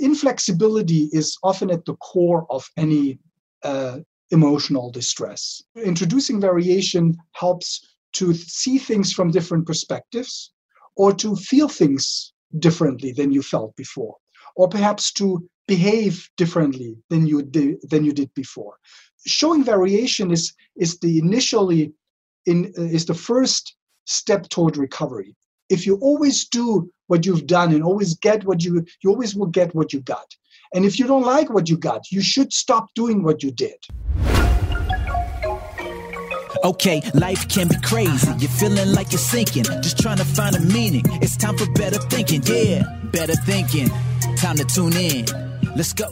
inflexibility is often at the core of any uh, emotional distress. Introducing variation helps to see things from different perspectives or to feel things differently than you felt before or perhaps to behave differently than you did than you did before showing variation is is the initially in uh, is the first step toward recovery if you always do what you've done and always get what you you always will get what you got and if you don't like what you got you should stop doing what you did Okay, life can be crazy. You're feeling like you're sinking, just trying to find a meaning. It's time for better thinking, yeah, better thinking. Time to tune in. Let's go.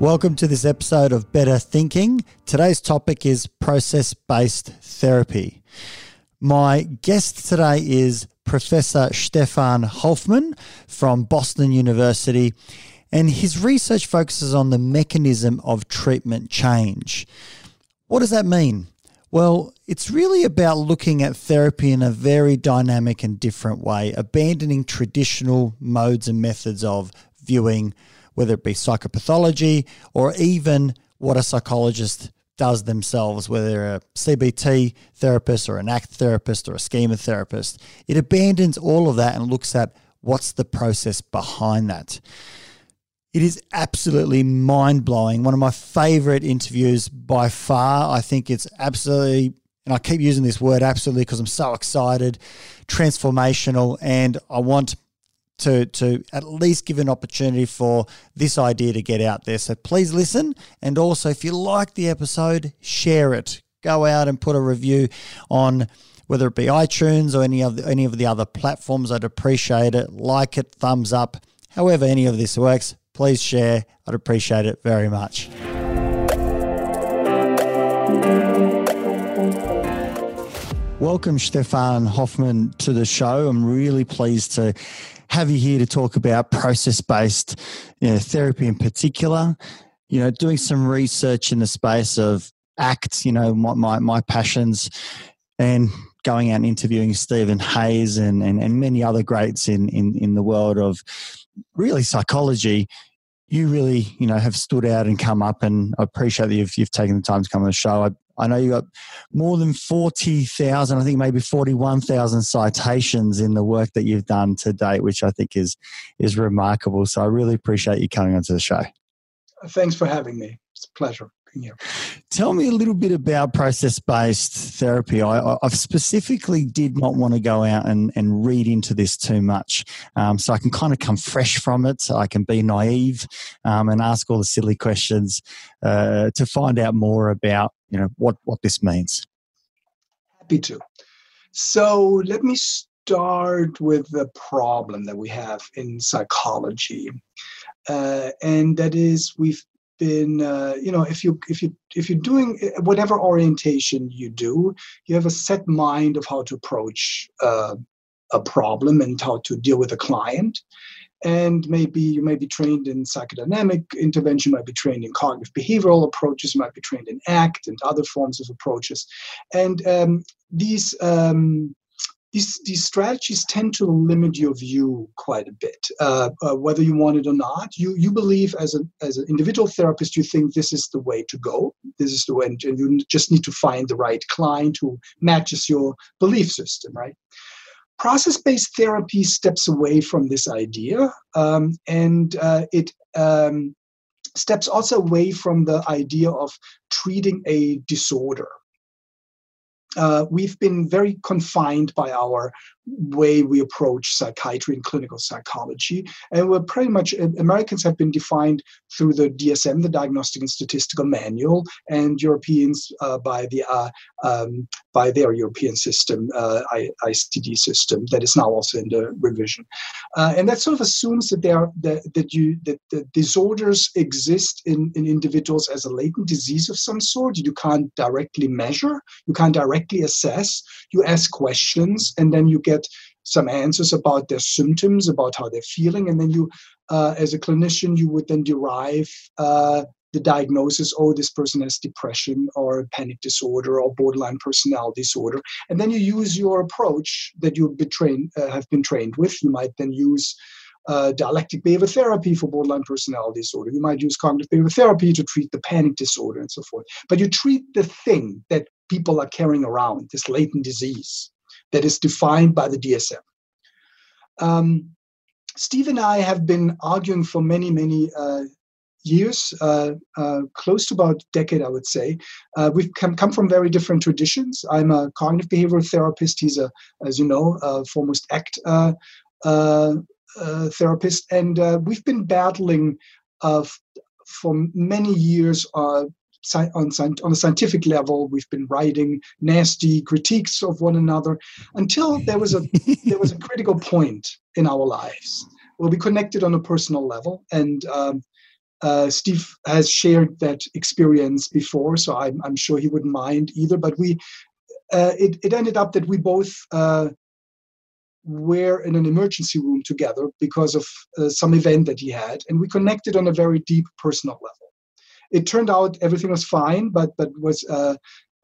Welcome to this episode of Better Thinking. Today's topic is process based therapy. My guest today is Professor Stefan Hofmann from Boston University, and his research focuses on the mechanism of treatment change. What does that mean? Well, it's really about looking at therapy in a very dynamic and different way, abandoning traditional modes and methods of viewing, whether it be psychopathology or even what a psychologist does themselves, whether they're a CBT therapist or an ACT therapist or a schema therapist. It abandons all of that and looks at what's the process behind that. It is absolutely mind blowing. One of my favorite interviews by far. I think it's absolutely, and I keep using this word absolutely because I'm so excited, transformational, and I want to to at least give an opportunity for this idea to get out there. So please listen, and also if you like the episode, share it. Go out and put a review on whether it be iTunes or any of the, any of the other platforms. I'd appreciate it. Like it, thumbs up. However, any of this works, please share. I'd appreciate it very much. Welcome, Stefan Hofmann, to the show. I'm really pleased to have you here to talk about process based you know, therapy in particular. You know, doing some research in the space of ACT, you know, my, my, my passions, and going out and interviewing Stephen Hayes and, and, and many other greats in, in, in the world of really psychology, you really, you know, have stood out and come up, and I appreciate that you've, you've taken the time to come on the show. I, I know you got more than 40,000, I think maybe 41,000 citations in the work that you've done to date, which I think is, is remarkable. So I really appreciate you coming onto the show. Thanks for having me. It's a pleasure. Tell me a little bit about process based therapy. I, I, specifically did not want to go out and, and read into this too much. Um, so I can kind of come fresh from it. So I can be naive um, and ask all the silly questions uh, to find out more about you know what, what this means. Happy to. So let me start with the problem that we have in psychology. Uh, and that is we've been uh, you know if you if you if you're doing uh, whatever orientation you do you have a set mind of how to approach uh, a problem and how to deal with a client. And maybe you may be trained in psychodynamic intervention might be trained in cognitive behavioral approaches might be trained in act and other forms of approaches. And um, these um, these, these strategies tend to limit your view quite a bit, uh, uh, whether you want it or not. You, you believe as, a, as an individual therapist, you think this is the way to go. This is the way, and you just need to find the right client who matches your belief system, right? Process based therapy steps away from this idea um, and uh, it um, steps also away from the idea of treating a disorder uh, we've been very confined by our way we approach psychiatry and clinical psychology. And we're pretty much, uh, Americans have been defined through the DSM, the Diagnostic and Statistical Manual, and Europeans uh, by the uh, um, by their European system, uh, ICD system, that is now also in the revision. Uh, and that sort of assumes that there that, that you that, that disorders exist in, in individuals as a latent disease of some sort. You can't directly measure, you can't directly assess. You ask questions, and then you get get some answers about their symptoms, about how they're feeling, and then you, uh, as a clinician, you would then derive uh, the diagnosis oh this person has depression or panic disorder or borderline personality disorder and then you use your approach that you've been trained uh, have been trained with you might then use uh, dialectic behavior therapy for borderline personality disorder. You might use cognitive behavior therapy to treat the panic disorder and so forth. But you treat the thing that people are carrying around, this latent disease that is defined by the DSM. Um, Steve and I have been arguing for many, many uh, years, uh, uh, close to about a decade, I would say. Uh, we've come, come from very different traditions. I'm a cognitive behavioral therapist. He's a, as you know, a foremost ACT uh, uh, therapist, and we've been battling for many years on, on a scientific level. We've been writing nasty critiques of one another until there was a there was a critical point in our lives where we connected on a personal level, and um, uh, Steve has shared that experience before, so I'm, I'm sure he wouldn't mind either. But we, uh, it, it ended up that we both uh, were in an emergency room together because of uh, some event that he had, and we connected on a very deep personal level. It turned out everything was fine, but but was uh,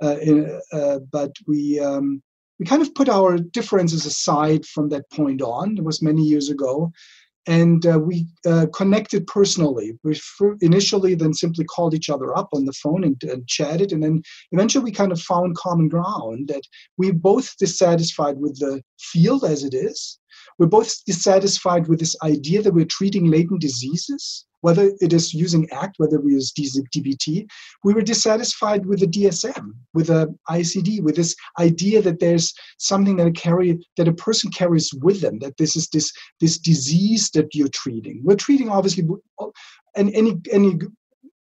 uh, but we. Um, we kind of put our differences aside from that point on. It was many years ago, and uh, we uh, connected personally. We initially then simply called each other up on the phone and, and, chatted, and then eventually we kind of found common ground that we both dissatisfied with the field as it is. We're both dissatisfied with this idea that we're treating latent diseases whether it is using ACT, whether we use DBT, we were dissatisfied with the DSM, with the ICD, with this idea that there's something that a carry that a person carries with them, that this is this this disease that you're treating. We're treating obviously, and any any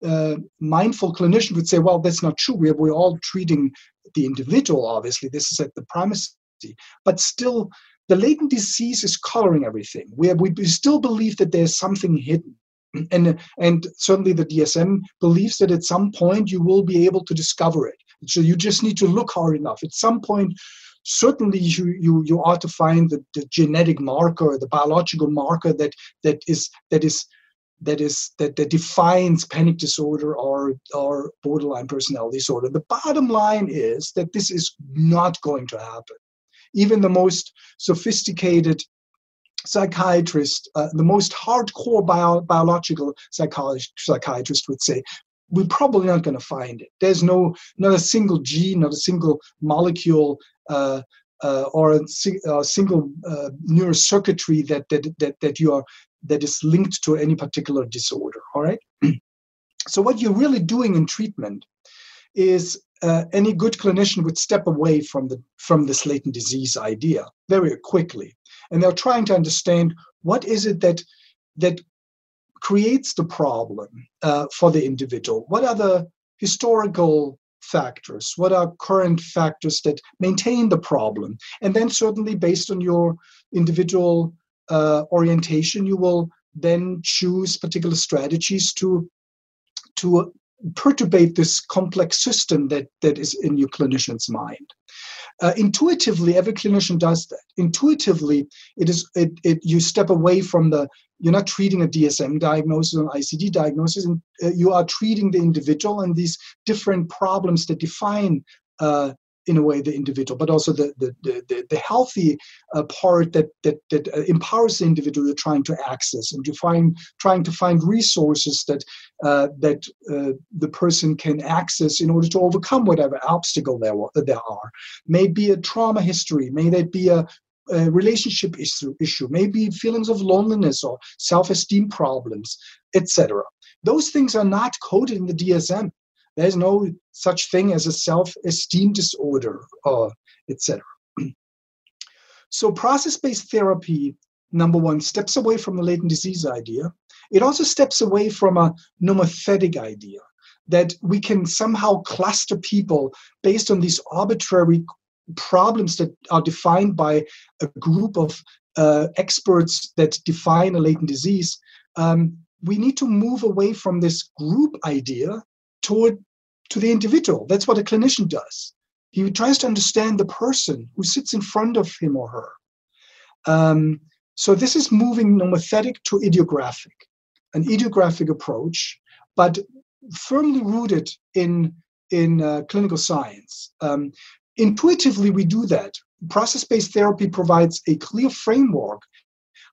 uh, mindful clinician would say, well, that's not true. We're, we're all treating the individual, obviously. This is at the primacy. But still, the latent disease is coloring everything. We, we still believe that there's something hidden and and certainly the DSM believes that at some point you will be able to discover it. So you just need to look hard enough. At some point, certainly you you, you ought to find the, the genetic marker, the biological marker that that is that is that is that, that defines panic disorder or or borderline personality disorder. The bottom line is that this is not going to happen. Even the most sophisticated psychiatrist, uh, the most hardcore bio- biological psychiatrist would say, we're probably not going to find it. There's no not a single gene, not a single molecule, uh, uh, or a, a single uh, neurocircuitry that, that that that you are that is linked to any particular disorder. All right. so what you're really doing in treatment is uh, any good clinician would step away from the from this latent disease idea very quickly and they're trying to understand what is it that that creates the problem uh, for the individual? What are the historical factors? What are current factors that maintain the problem? And then certainly based on your individual uh, orientation you will then choose particular strategies to to perturbate this complex system that that is in your clinician's mind uh, intuitively every clinician does that. Intuitively it is it, it you step away from the you're not treating a dsm diagnosis or an icd diagnosis and uh, you are treating the individual and these different problems that define uh, in a way the individual, but also the the the, the healthy uh, part that that that uh, empowers the individual you're trying to access, and you find trying to find resources that uh, that uh, the person can access in order to overcome whatever obstacle there there are. Maybe a trauma history, may that be a a relationship issue, issue, maybe feelings of loneliness or self-esteem problems, etc. Those things are not coded in the DSM. There's no such thing as a self-esteem disorder, or etc. so process-based therapy, number one, steps away from the latent disease idea. It also steps away from a nomothetic idea that we can somehow cluster people based on these arbitrary problems that are defined by a group of uh, experts that define a latent disease. Um, we need to move away from this group idea toward to the individual. That's what a clinician does. He tries to understand the person who sits in front of him or her. Um, so this is moving nomothetic to idiographic, an idiographic approach, but firmly rooted in in uh, clinical science. Um, intuitively, we do that. Process-based therapy provides a clear framework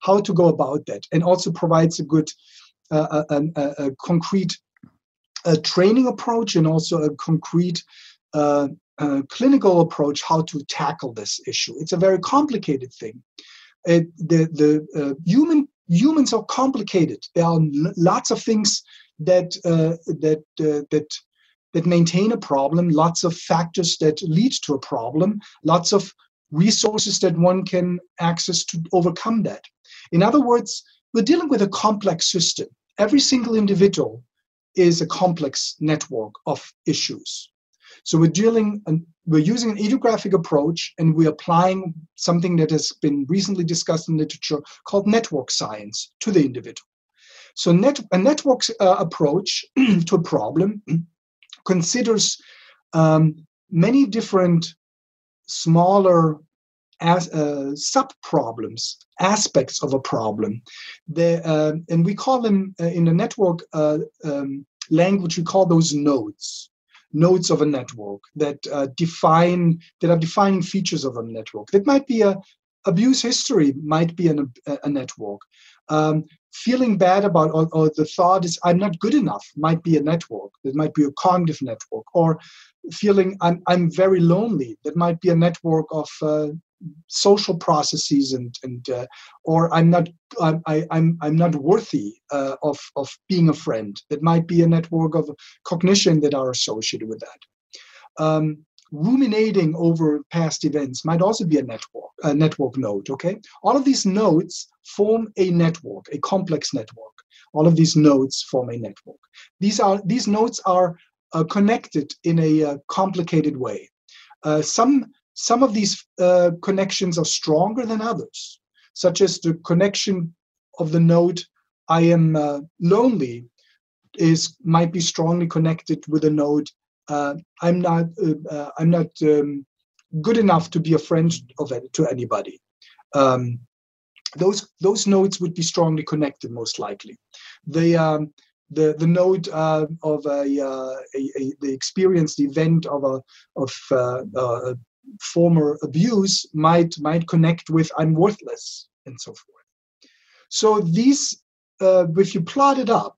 how to go about that, and also provides a good, uh, a, a, a, concrete uh, training approach and also a concrete uh, uh, clinical approach how to tackle this issue. It's a very complicated thing. It, the the uh, human humans are complicated. There are lots of things that uh, that uh, that that maintain a problem, lots of factors that lead to a problem, lots of resources that one can access to overcome that. In other words, we're dealing with a complex system. Every single individual is a complex network of issues. So we're dealing and we're using an idiographic approach and we're applying something that has been recently discussed in literature called network science to the individual. So net, a network uh, approach to a problem considers um, many different smaller as uh, sub problems aspects of a problem. They, uh, and we call them uh, in the network uh, um, language we call those nodes. Nodes of a network that uh, define that are defining features of a network. That might be a abuse history might be an, a, a network. Um, feeling bad about or, or, the thought is i'm not good enough might be a network. That might be a cognitive network. Or feeling i'm, I'm very lonely that might be a network of uh, social processes and and uh, or i'm not i'm I, am I'm, I'm not worthy uh, of of being a friend. That might be a network of cognition that are associated with that. Um, ruminating over past events might also be a network a network node okay? All of these nodes form a network a complex network. All of these nodes form a network. These are these nodes are uh, connected in a uh, complicated way. Uh, some some of these uh, connections are stronger than others such as the connection of the node i am uh, lonely is might be strongly connected with a node uh, I'm not uh, uh, I'm not um, good enough to be a friend of to anybody. Um, those those nodes would be strongly connected most likely. The um, the the node uh, of a, uh, a, a, the experienced event of a of uh, former abuse might might connect with I'm worthless and so forth. So these, uh, if you plot it up,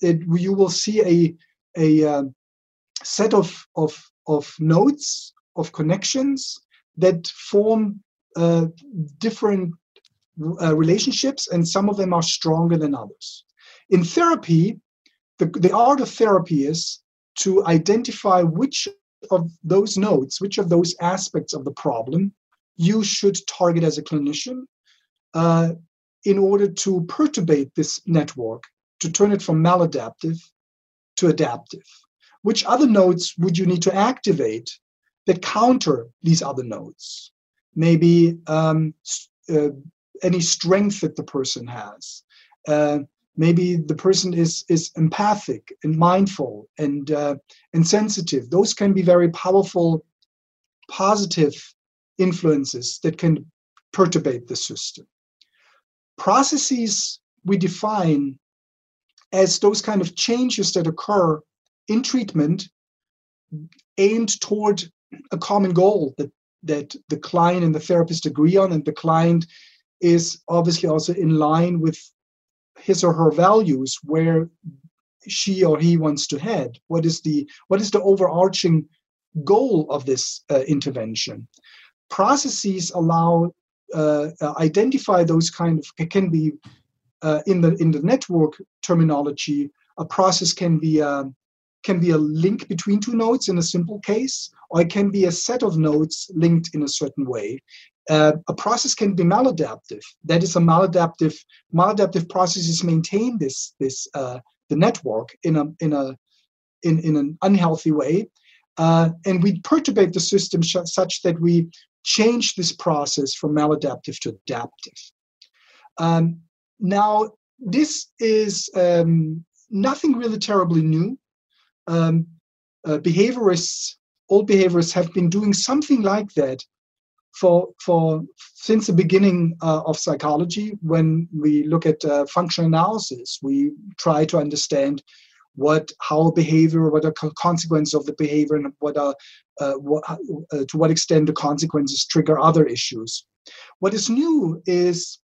it, you will see a a um, set of, of, of nodes, of connections that form uh, different uh, relationships, and some of them are stronger than others. In therapy, the, the art of therapy is to identify which of those nodes, which of those aspects of the problem you should target as a clinician uh, in order to perturbate this network, to turn it from maladaptive to adaptive which other nodes would you need to activate that counter these other nodes? Maybe um, uh, any strength that the person has. Uh, maybe the person is is empathic and mindful and uh, and sensitive. Those can be very powerful, positive influences that can perturbate the system. Processes we define as those kind of changes that occur in treatment aimed toward a common goal that that the client and the therapist agree on and the client is obviously also in line with his or her values where she or he wants to head what is the what is the overarching goal of this uh, intervention processes allow uh, uh, identify those kind of can be uh, in the in the network terminology a process can be a, can be a link between two nodes in a simple case, or it can be a set of nodes linked in a certain way. Uh, a process can be maladaptive. That is a maladaptive maladaptive processes maintain this this uh, the network in a in a in, in an unhealthy way, uh, and we perturbate the system sh- such that we change this process from maladaptive to adaptive. Um, now, this is um, nothing really terribly new um, uh, behaviorists, all behaviorists have been doing something like that for for since the beginning uh, of psychology. When we look at uh, functional analysis, we try to understand what how behavior, what are consequences of the behavior, and what are uh, what, uh, to what extent the consequences trigger other issues. What is new is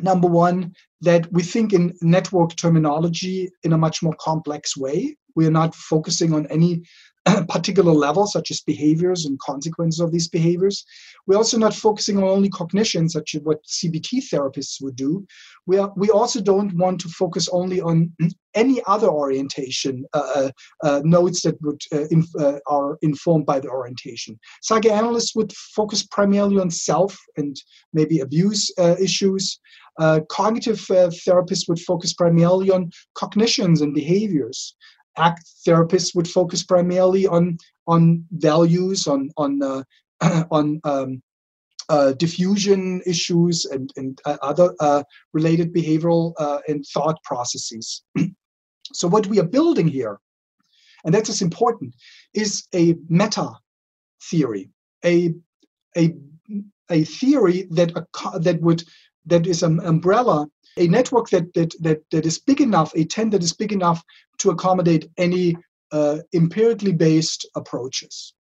Number one, that we think in network terminology in a much more complex way. We are not focusing on any particular level, such as behaviors and consequences of these behaviors. We're also not focusing on only cognition, such as what CBT therapists would do. We, are, we also don't want to focus only on any other orientation uh, uh, uh nodes that would uh, inf- uh, are informed by the orientation. Psychoanalysts would focus primarily on self and maybe abuse uh, issues. cognitive therapists would focus primarily on cognitions and behaviors act therapists would focus primarily on on values, on on uh, on um, uh, diffusion issues and and uh, other uh, related behavioral uh, and thought processes. so what we are building here, and that is important, is a meta theory, a a a theory that that would that is an umbrella a network that, that, that, that is big enough, a tent that is big enough to accommodate any uh, empirically based approaches.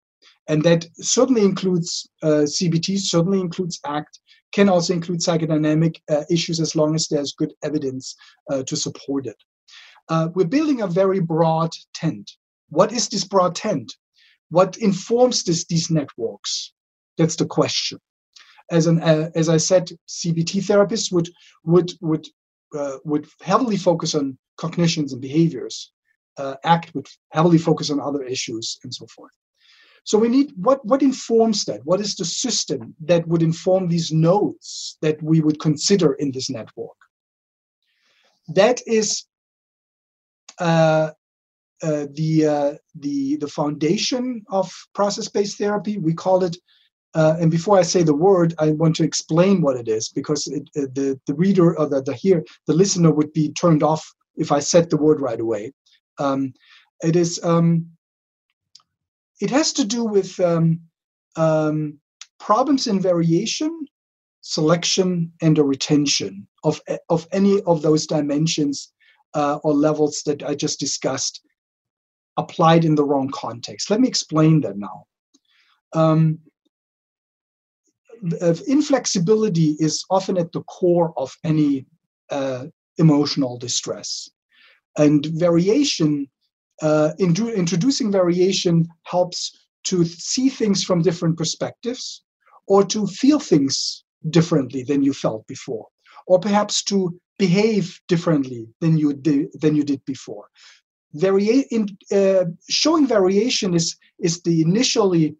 And that certainly includes uh, CBT, certainly includes ACT, can also include psychodynamic uh, issues as long as there's good evidence uh, to support it. Uh, we're building a very broad tent. What is this broad tent? What informs this, these networks? That's the question as an uh, as I said, CBT therapists would would would uh, would heavily focus on cognitions and behaviors. Uh, ACT would heavily focus on other issues and so forth. So we need what what informs that? What is the system that would inform these nodes that we would consider in this network? That is uh, uh, the uh, the the foundation of process-based therapy. We call it uh, and before I say the word, I want to explain what it is because it, it, the the reader or the the here the listener would be turned off if I said the word right away. Um, it is um, it has to do with um, um problems in variation, selection, and retention of of any of those dimensions uh, or levels that I just discussed applied in the wrong context. Let me explain that now. Um, inflexibility is often at the core of any uh, emotional distress. And variation, uh, introducing variation helps to see things from different perspectives or to feel things differently than you felt before, or perhaps to behave differently than you did, than you did before. Varia- in, uh, showing variation is, is the initially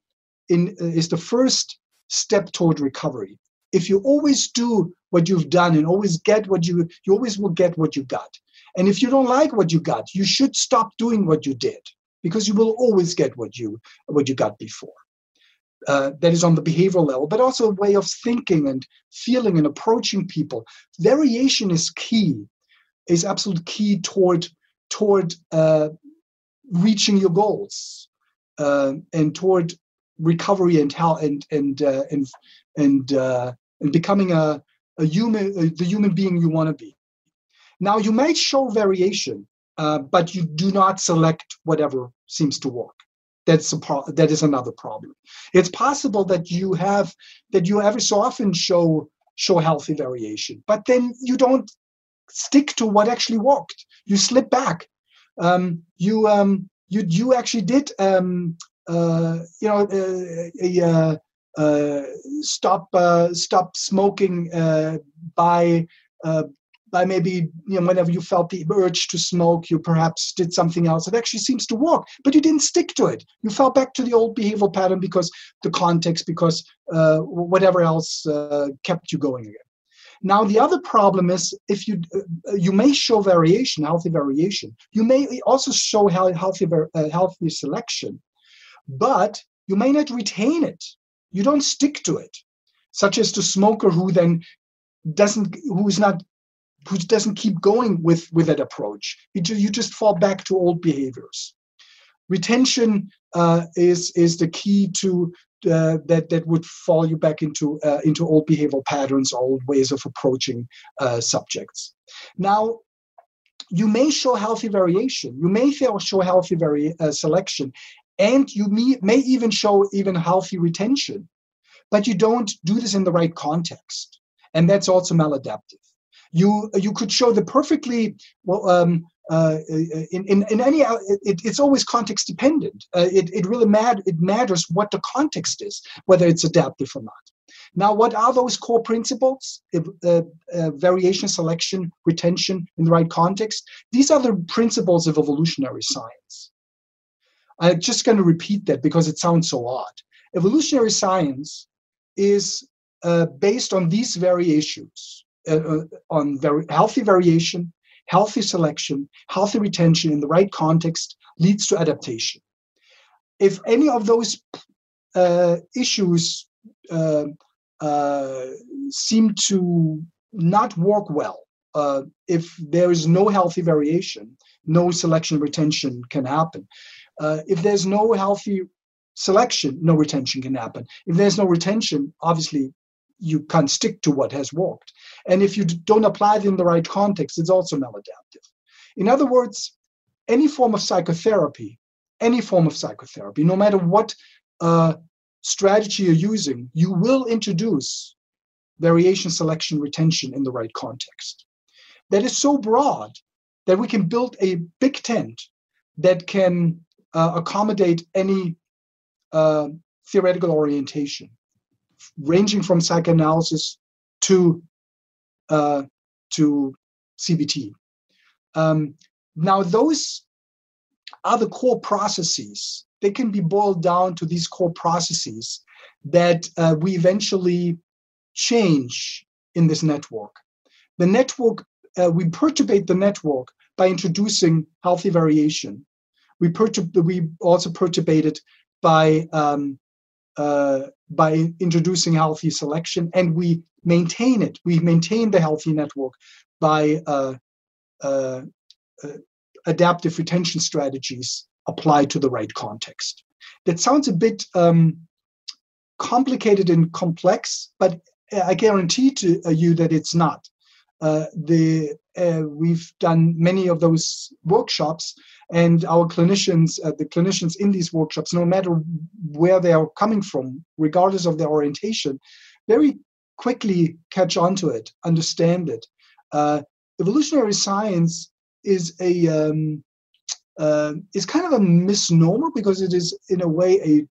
in, uh, is the first step toward recovery. If you always do what you've done and always get what you, you always will get what you got. And if you don't like what you got, you should stop doing what you did because you will always get what you what you got before. Uh, that is on the behavioral level, but also a way of thinking and feeling and approaching people. Variation is key, is absolute key toward toward uh, reaching your goals uh, and toward recovery and how and and uh, and and uh, and becoming a a human uh, the human being you want to be. Now you might show variation, uh, but you do not select whatever seems to work. That's a pro- that is another problem. It's possible that you have that you every so often show show healthy variation, but then you don't stick to what actually worked. You slip back. Um, you um, you you actually did um, uh, you know, uh, uh, uh, stop stop smoking by by maybe you know whenever you felt the urge to smoke you perhaps did something else it actually seems to work but you didn't stick to it. You fell back to the old behavioral pattern because the context because uh, whatever else uh, kept you going again. Now the other problem is if you uh, you may show variation healthy variation. You may also show healthy healthy selection but you may not retain it. You don't stick to it, such as the smoker who then doesn't, who's not, who doesn't keep going with with that approach. You just, you just fall back to old behaviors. Retention uh, is is the key to uh, that that would fall you back into uh, into old behavioral patterns, old ways of approaching uh, subjects. Now, you may show healthy variation. You may show healthy vari- uh, selection, and you may, may even show even healthy retention but you don't do this in the right context. And that's also maladaptive. You you could show the perfectly well. Um, uh, in, in, in any it, it's always context dependent. Uh, it, it really mad it matters what the context is whether it's adaptive or not. Now what are those core principles? Uh, uh, variation selection retention in the right context. These are the principles of evolutionary science i'm just going to repeat that because it sounds so odd evolutionary science is uh, based on these variations uh, on very healthy variation healthy selection, healthy retention in the right context leads to adaptation. If any of those uh, issues uh, uh, seem to not work well, uh, if there is no healthy variation, no selection retention can happen. Uh, if there's no healthy selection, no retention can happen. If there's no retention, obviously you can't stick to what has worked. And if you don't apply it in the right context, it's also maladaptive. In other words, any form of psychotherapy, any form of psychotherapy, no matter what uh, strategy you're using, you will introduce variation, selection, retention in the right context. That is so broad that we can build a big tent that can uh, accommodate any uh, theoretical orientation ranging from psychoanalysis to uh, to CBT. Um, now, those are the core processes. They can be boiled down to these core processes that uh, we eventually change in this network. The network, uh, we perturbate the network by introducing healthy variation. We, perturb, we also perturbate it by um, uh, by introducing healthy selection, and we maintain it. We maintain the healthy network by uh, uh, uh, adaptive retention strategies applied to the right context. That sounds a bit um, complicated and complex, but I guarantee to uh, you that it's not. Uh, the uh, we've done many of those workshops and our clinicians uh, the clinicians in these workshops no matter where they are coming from regardless of their orientation very quickly catch on to it understand it. Uh, evolutionary science is a um, uh, is kind of a misnomer because it is in a way a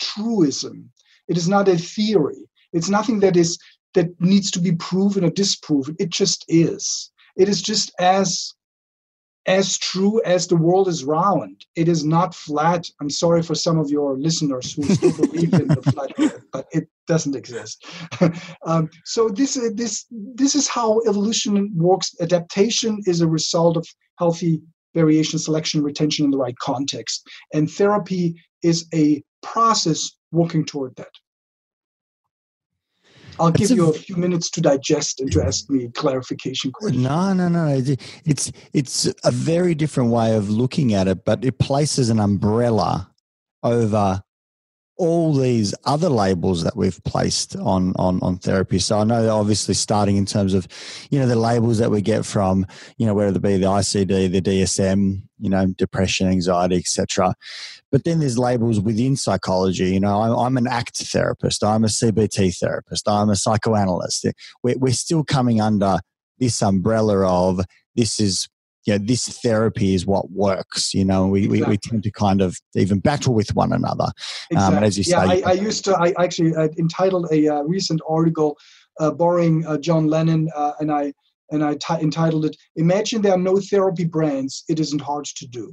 truism. It is not a theory. It's nothing that is that needs to be proven or disproven it just is it is just as as true as the world is round. It is not flat. I'm sorry for some of your listeners who still believe in the flat earth, but it doesn't exist. um, so this is this this is how evolution works. Adaptation is a result of healthy variation, selection, retention in the right context, and therapy is a process working toward that. I'll give a, you a few minutes to digest and to ask me clarification questions. No, no, no. It's it's a very different way of looking at it, but it places an umbrella over all these other labels that we've placed on on on therapy. So I know obviously starting in terms of, you know, the labels that we get from, you know, whether it be the ICD, the DSM, you know, depression, anxiety, etc. But then there's labels within psychology. You know, I'm, I'm, an ACT therapist. I'm a CBT therapist. I'm a psychoanalyst. We're, we're still coming under this umbrella of this is you know, this therapy is what works. You know, we, exactly. we, we, tend to kind of even battle with one another. Exactly. Um, and as you yeah, say, I, I, used to, I actually uh, entitled a uh, recent article uh, borrowing uh, John Lennon, uh, and I and I t- entitled it "Imagine there are no therapy brands. It isn't hard to do."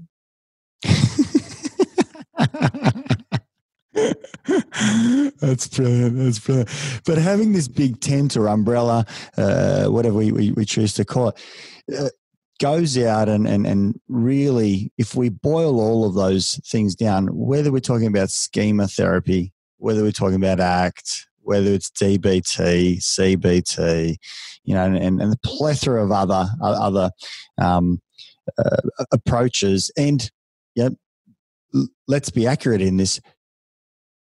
That's brilliant. That's brilliant. But having this big tent or umbrella, uh, whatever we, we, we, choose to call it, uh, goes out and, and, and really, if we boil all of those things down, whether we're talking about schema therapy, whether we're talking about ACT, whether it's DBT, CBT, you know, and, and the plethora of other other um, uh, approaches, and yeah, let's be accurate in this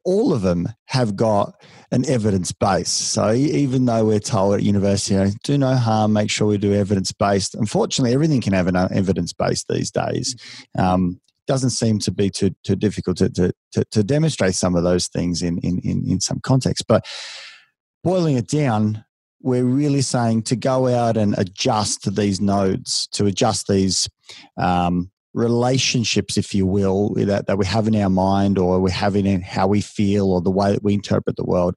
all of them have got an evidence base. So even though we're told at university, you know, do no harm, make sure we do evidence based. Unfortunately, everything can have an uh, evidence base these days. Mm-hmm. Um, doesn't seem to be too too difficult to, to, to, to demonstrate some of those things in, in, in, in some context. But boiling it down, we're really saying to go out and adjust these nodes, to adjust these um, relationships, if you will, that, that we have in our mind or we have in how we feel or the way that we interpret the world.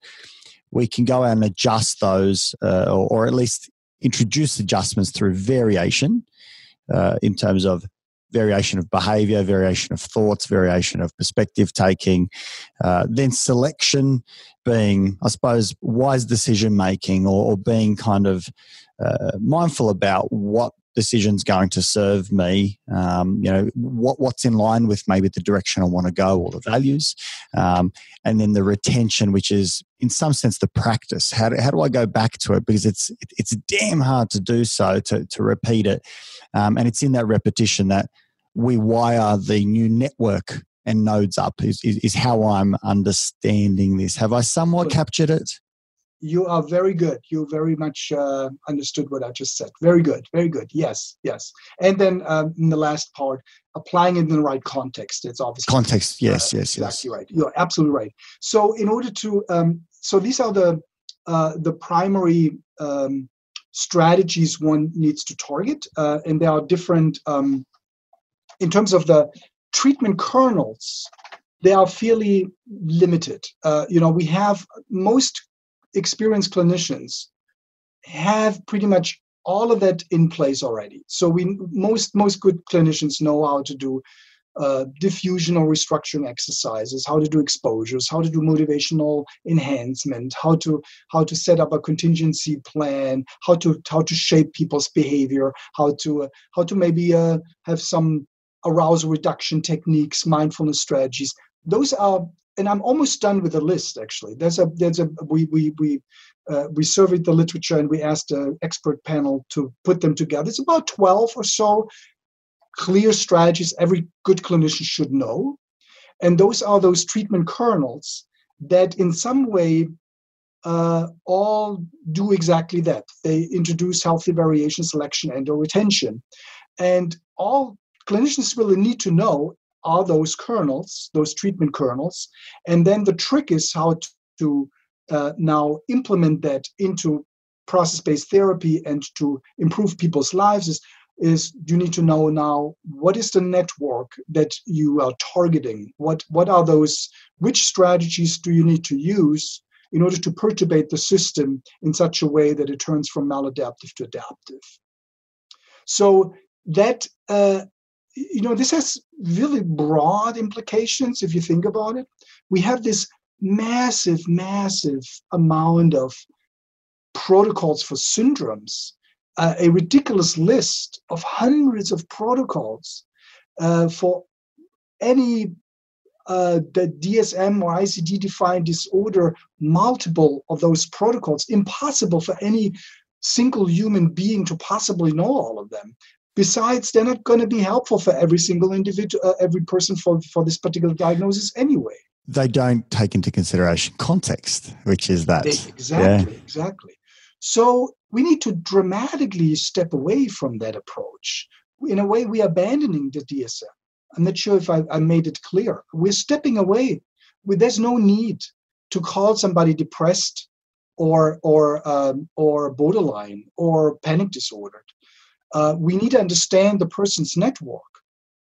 We can go and adjust those, uh, or, or, at least introduce adjustments through variation uh, in terms of variation of behavior, variation of thoughts, variation of perspective taking, uh, then selection being, I suppose, wise decision making or, or being kind of uh, mindful about what decision's going to serve me um, you know what what's in line with maybe the direction i want to go or the values um, and then the retention which is in some sense the practice. How do, how do i go back to it? Because it's it's damn hard to do so to, to repeat it um, and it's in that repetition that we wire the new network and nodes up is, is, is how i'm understanding this. Have i somewhat captured it you are very good. You very much uh, understood what I just said. Very good, very good. Yes, yes. And then um, in the last part, applying it in the right context. It's obviously context. Yes, uh, yes, exactly yes. right. You're absolutely right. So in order to, um, so these are the uh, the primary um, strategies one needs to target, uh, and there are different um, in terms of the treatment kernels they are fairly limited. Uh, you know, we have most experienced clinicians have pretty much all of that in place already. So we most most good clinicians know how to do uh, diffusion or restructuring exercises, how to do exposures, how to do motivational enhancement, how to how to set up a contingency plan, how to how to shape people's behavior, how to uh, how to maybe uh, have some arousal reduction techniques, mindfulness strategies. Those are and I'm almost done with the list. Actually, there's a there's a we we we uh, we surveyed the literature and we asked an expert panel to put them together. It's about 12 or so clear strategies every good clinician should know, and those are those treatment kernels that in some way uh, all do exactly that. They introduce healthy variation, selection, and or retention, and all clinicians really need to know are those kernels, those treatment kernels. And then the trick is how to uh, now implement that into process-based therapy and to improve people's lives is, is you need to know now what is the network that you are targeting what what are those which strategies do you need to use in order to perturbate the system in such a way that it turns from maladaptive to adaptive so that uh, you know, this has really broad implications if you think about it. We have this massive, massive amount of protocols for syndromes, uh, a ridiculous list of hundreds of protocols uh, for any uh, the DSM or ICD defined disorder, multiple of those protocols, impossible for any single human being to possibly know all of them. Besides, they're not going to be helpful for every single individual, uh, every person for, for this particular diagnosis anyway. They don't take into consideration context, which is that. They, exactly, yeah. exactly. So we need to dramatically step away from that approach. In a way, we're abandoning the DSM. I'm not sure if I, I made it clear. We're stepping away. We, there's no need to call somebody depressed or or um, or borderline or panic disordered uh, we need to understand the person's network.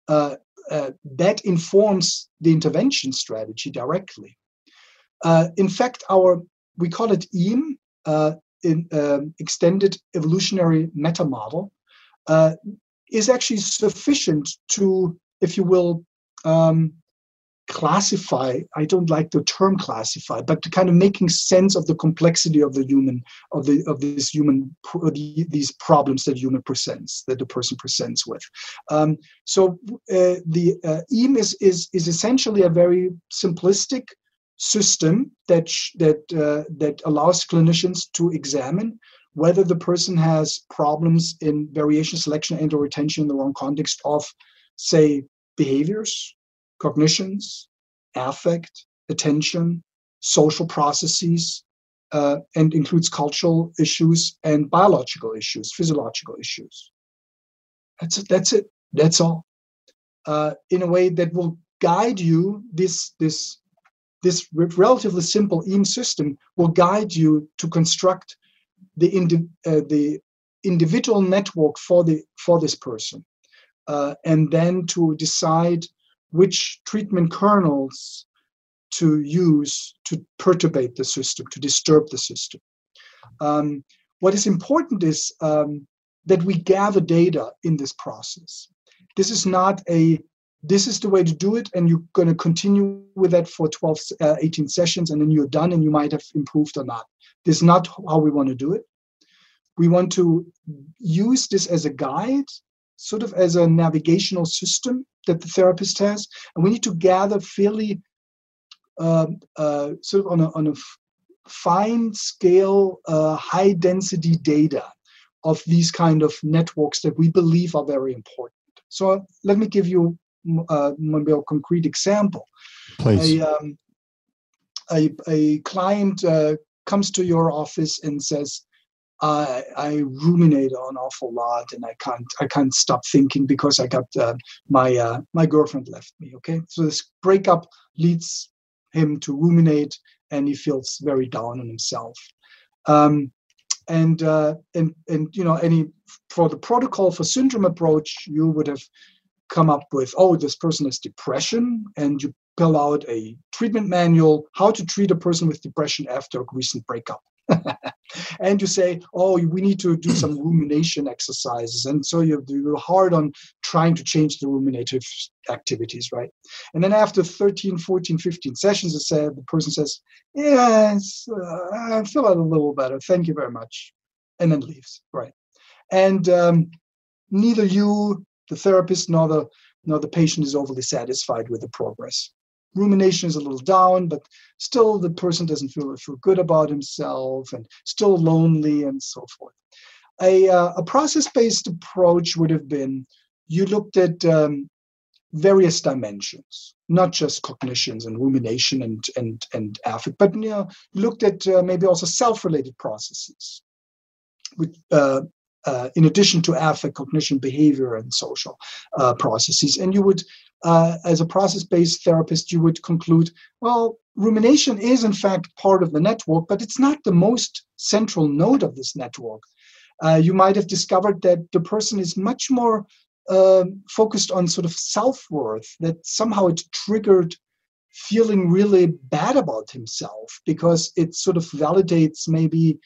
Uh, uh, that informs the intervention strategy directly. Uh, in fact, our we call it EAM, uh, in, um, extended evolutionary meta model, is actually sufficient to, if you will, um, classify i don't like the term classify but to kind of making sense of the complexity of the human of the of this human these problems that human presents that the person presents with. Um, so uh, the uh, EAM is, is is essentially a very simplistic system that that uh, that allows clinicians to examine whether the person has problems in variation selection and or retention in the wrong context of say behaviors cognitions, affect, attention, social processes, uh, and includes cultural issues and biological issues, physiological issues. That's it. That's it. That's all. Uh, in a way that will guide you. This this this relatively simple EAM system will guide you to construct the indi- uh, the individual network for the for this person, uh, and then to decide which treatment kernels to use to perturbate the system, to disturb the system. Um, what is important is um, that we gather data in this process. This is not a this is the way to do it and you're going to continue with that for 12 uh, 18 sessions and then you're done and you might have improved or not this is not how we want to do it we want to use this as a guide sort of as a navigational system that the therapist has and we need to gather fairly um, uh, sort of on a, on a fine scale uh, high density data of these kind of networks that we believe are very important. So let me give you uh, maybe a concrete example. Please. A, um, a, a client uh, comes to your office and says, I, I ruminate on awful lot and I can't I can't stop thinking because I got uh, my uh, my girlfriend left me. Okay, so this breakup leads him to ruminate and he feels very down on himself. Um, and uh, and and you know any for the protocol for syndrome approach you would have come up with oh this person has depression and you pull out a treatment manual how to treat a person with depression after a recent breakup and you say oh we need to do some rumination exercises. And so you're, you're hard on trying to change the ruminative activities right? And then after 13 14 15 sessions the person says yes uh, i feel a little better. Thank you very much. And then leaves right? And um, neither you the therapist nor the nor the patient is overly satisfied with the progress rumination is a little down, but still the person doesn't feel, feel good about himself and still lonely and so forth. A, uh, a process based approach would have been you looked at um, various dimensions, not just cognitions and rumination and, and, and affect, but you know, looked at uh, maybe also self related processes. With, uh, uh, in addition to affect, cognition, behavior, and social uh, processes. And you would uh, as a process-based therapist, you would conclude, well, rumination is in fact part of the network, but it's not the most central node of this network. Uh, you might have discovered that the person is much more uh, focused on sort of self-worth, that somehow it triggered feeling really bad about himself because it sort of validates maybe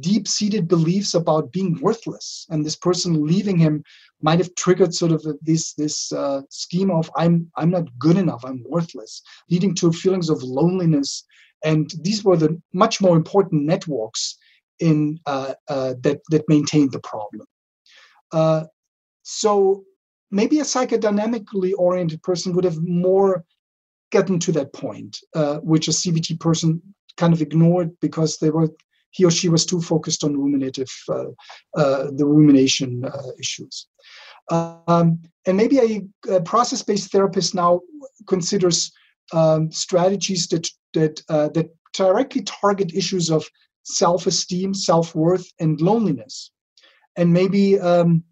deep seated beliefs about being worthless. And this person leaving him might have triggered sort of this this uh, scheme of i'm i'm not good enough i'm worthless leading to feelings of loneliness. And these were the much more important networks in uh, uh, that that maintained the problem. Uh, so maybe a psychodynamically oriented person would have more gotten to that point uh, which a cbt person kind of ignored because they were he or she was too focused on ruminative, uh, uh, the rumination uh, issues. Um, and maybe a, a process-based therapist now considers um, strategies that that uh, that directly target issues of self-esteem, self-worth, and loneliness, and maybe um,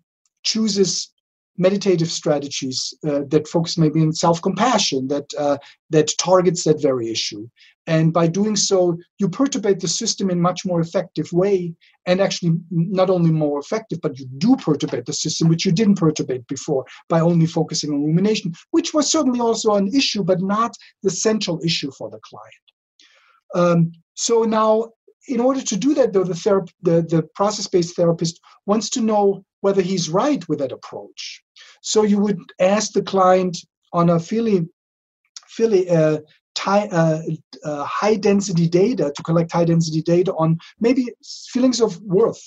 chooses meditative strategies uh, that focus maybe on self-compassion that uh, that targets that very issue. And by doing so you perturbate the system in much more effective way and actually not only more effective but you do perturbate the system which you didn't perturbate before by only focusing on rumination which was certainly also an issue but not the central issue for the client. Um, so now in order to do that though the, therap- the, the process-based therapist wants to know whether he's right with that approach so you would ask the client on a fairly, fairly uh, tie, uh, uh, high density data to collect high density data on maybe feelings of worth.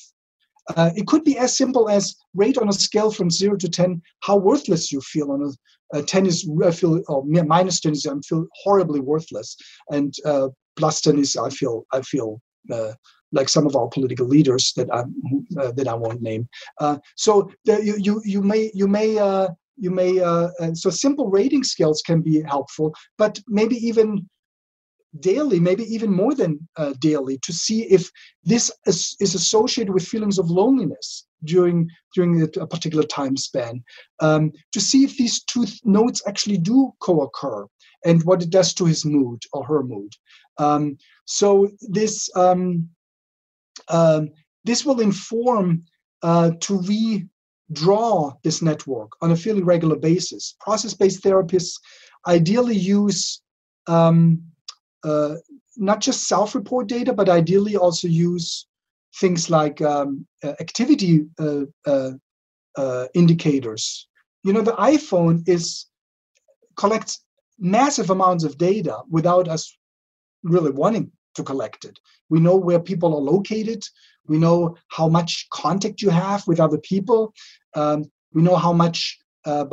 Uh, it could be as simple as rate on a scale from zero to 10 how worthless you feel on a, 10 is I feel or minus 10 is I feel horribly worthless and uh, plus 10 is I feel I feel uh, like some of our political leaders that I uh, that I won't name. Uh, so the, you, you you may you may uh, you may uh, so simple rating scales can be helpful, but maybe even daily, maybe even more than uh, daily, to see if this is, is, associated with feelings of loneliness during during a particular time span. Um, to see if these two nodes actually do co-occur and what it does to his mood or her mood. Um, so this um, um, this will inform uh, to redraw this network on a fairly regular basis. Process-based therapists ideally use um, uh, not just self-report data, but ideally also use things like um, uh, activity uh, uh, indicators. You know, the iPhone is collects massive amounts of data without us really wanting to collect it. We know where people are located. We know how much contact you have with other people. Um, we know how much, uh,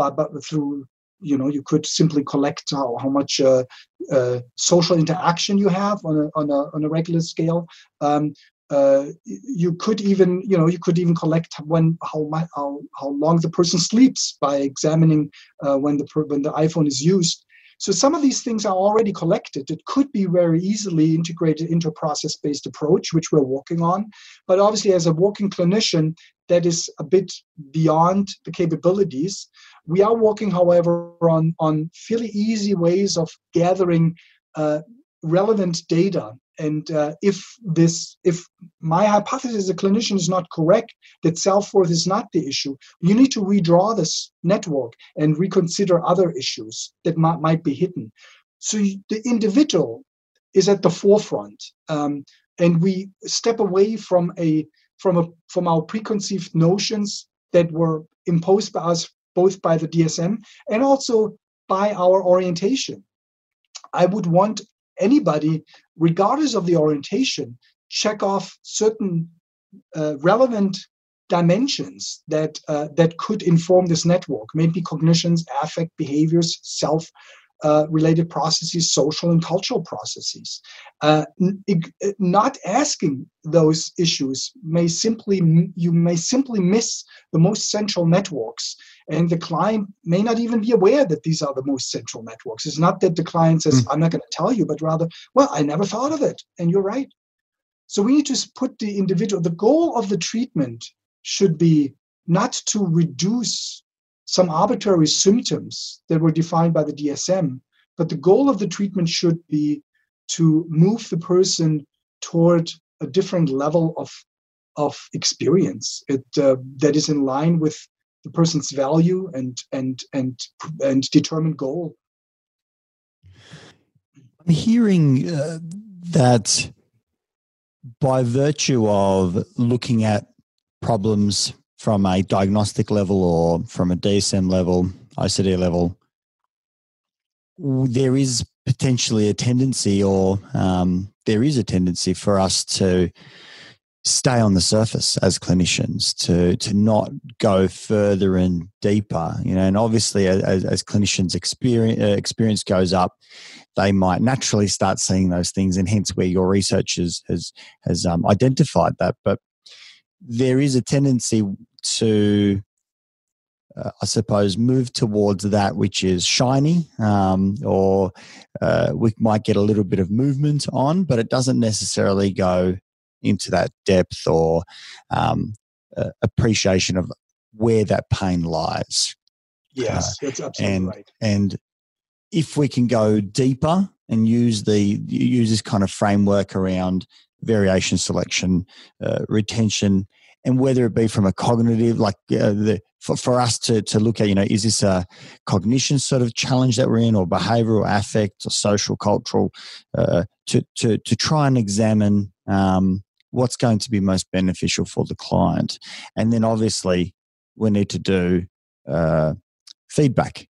through you know, you could simply collect how, how much uh, uh, social interaction you have on a, on a, on a regular scale. Um, uh, you could even you know you could even collect when how how, how long the person sleeps by examining uh, when the when the iphone is used so some of these things are already collected. It could be very easily integrated into a process-based approach, which we're working on. But obviously, as a working clinician, that is a bit beyond the capabilities. We are working, however, on, on fairly easy ways of gathering uh, relevant data. And uh, if this if my hypothesis as a clinician is not correct that self-worth is not the issue you need to redraw this network and reconsider other issues that might, might be hidden. So the individual is at the forefront um, and we step away from a from a from our preconceived notions that were imposed by us both by the dsm and also by our orientation. I would want anybody, regardless of the orientation, check off certain uh, relevant dimensions that uh, that could inform this network. Maybe cognitions, affect, behaviors, self. Uh, related processes, social and cultural processes. Uh, not asking those issues may simply you may simply miss the most central networks and the client may not even be aware that these are the most central networks. It's not that the client says, mm. I'm not going to tell you, but rather, well, I never thought of it. And you're right. So we need to put the individual, the goal of the treatment should be not to reduce some arbitrary symptoms that were defined by the DSM, but the goal of the treatment should be to move the person toward a different level of of experience it, uh, that is in line with the person's value and and and and determined goal. I'm hearing uh, that by virtue of looking at problems from a diagnostic level or from a DSM level, ICD level, there is potentially a tendency, or um, there is a tendency for us to stay on the surface as clinicians to to not go further and deeper you know and obviously as, as clinicians experience uh, experience goes up they might naturally start seeing those things and hence where your research has has, has um, identified that. But there is a tendency to uh, I suppose, move towards that which is shiny, um, or uh, we might get a little bit of movement on, but it doesn't necessarily go into that depth or um, uh, appreciation of where that pain lies. Yes, uh, that's absolutely and, right. And if we can go deeper and use the use this kind of framework around variation selection, uh, retention, and whether it be from a cognitive, like uh, the for, for us to to look at, you know, is this a cognition sort of challenge that we're in, or behavioural, affect, or social, cultural, uh, to to to try and examine um, what's going to be most beneficial for the client. And then obviously, we need to do uh, feedback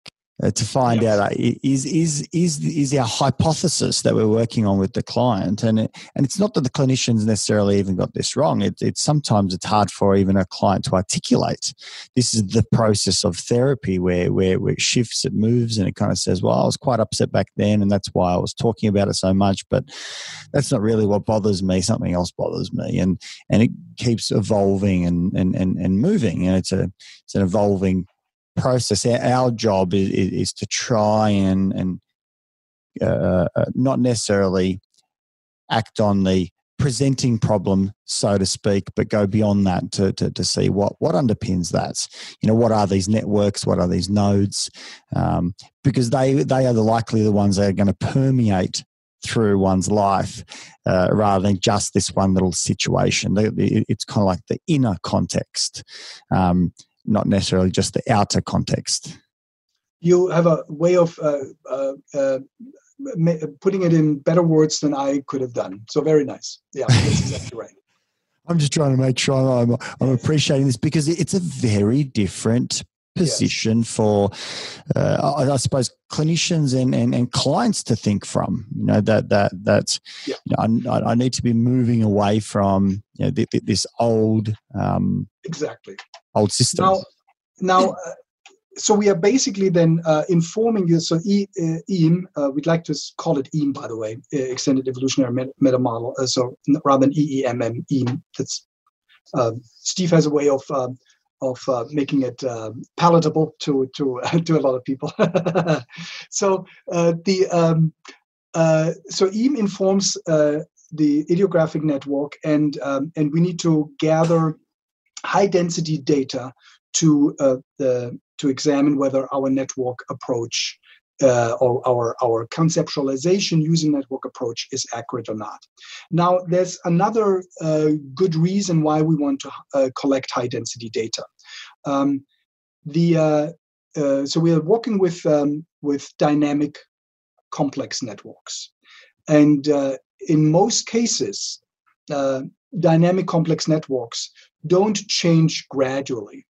uh, to find yes. out uh, is is is is our hypothesis that we're working on with the client and it, and it's not that the clinicians necessarily even got this wrong. It, it's sometimes it's hard for even a client to articulate. This is the process of therapy where, where where it shifts it moves and it kind of says well I was quite upset back then and that's why I was talking about it so much but that's not really what bothers me. Something else bothers me. And and it keeps evolving and and and, and moving and it's a it's an evolving process. Our job is, is to try and and uh, uh, not necessarily act on the presenting problem, so to speak, but go beyond that to, to, to, see what, what underpins that. You know, what are these networks? What are these nodes? Um, because they, they are the likely the ones that are going to permeate through one's life uh, rather than just this one little situation. It's kind of like the inner context, um, not necessarily just the outer context. You have a way of uh, uh, uh putting it in better words than I could have done. So very nice. Yeah, that's exactly right. I'm just trying to make sure I'm, I'm appreciating this because it's a very different position yes. for, uh, I, I, suppose, clinicians and, and, and clients to think from. You know that that that's yeah. you know, I, I need to be moving away from you know, this old um, exactly old system. Now, now uh, so we are basically then uh, informing you. So e, uh, EAM, uh, we'd like to call it EAM, by the way, Extended Evolutionary Meta, meta Model. Uh, so rather than EEMM, EAM. That's uh, Steve has a way of um, of uh, making it um, palatable to to to a lot of people. so the um, so EAM informs the idiographic network, and um, and we need to gather high density data to uh, the to examine whether our network approach uh, or our, our conceptualization using network approach is accurate or not. Now, there's another uh, good reason why we want to uh, collect high density data. Um, the uh, uh, so we are working with um, with dynamic complex networks, and in most cases, dynamic complex networks don't change gradually.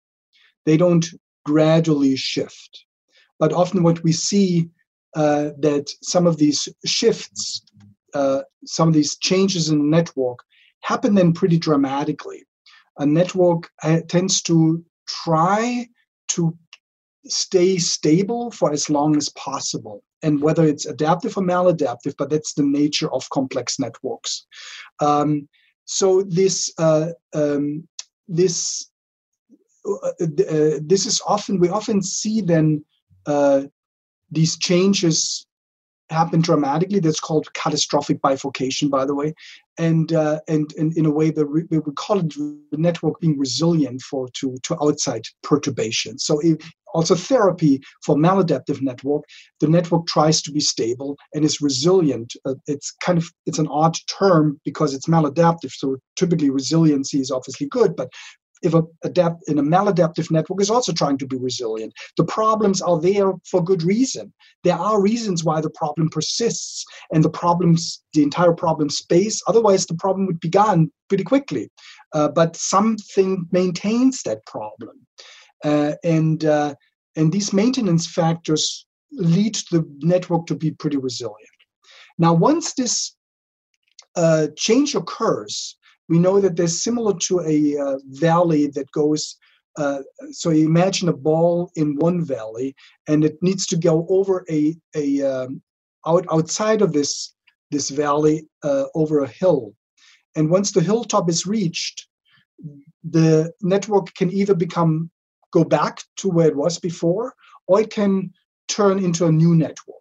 They don't gradually shift. But often what we see uh, that some of these shifts, uh, some of these changes in the network happen then pretty dramatically. A network uh, tends to try to stay stable for as long as possible. And whether it's adaptive or maladaptive, but that's the nature of complex networks. Um, so this uh, um, this uh, uh, this is often we often see then uh, these changes happen dramatically. That's called catastrophic bifurcation, by the way, and uh, and, and in a way that we, we call it the network being resilient for to to outside perturbation. So if, also therapy for maladaptive network, the network tries to be stable and is resilient. Uh, it's kind of it's an odd term because it's maladaptive. So typically resiliency is obviously good, but if a adapt in a maladaptive network is also trying to be resilient. The problems are there for good reason. There are reasons why the problem persists and the problems, the entire problem space. Otherwise, the problem would be gone pretty quickly. Uh, but something maintains that problem, uh, and uh, and these maintenance factors lead the network to be pretty resilient. Now, once this uh, change occurs, we know that they're similar to a uh, valley that goes uh, so you imagine a ball in one valley and it needs to go over a, a um, out, outside of this this valley uh, over a hill. And once the hilltop is reached the network can either become go back to where it was before or it can turn into a new network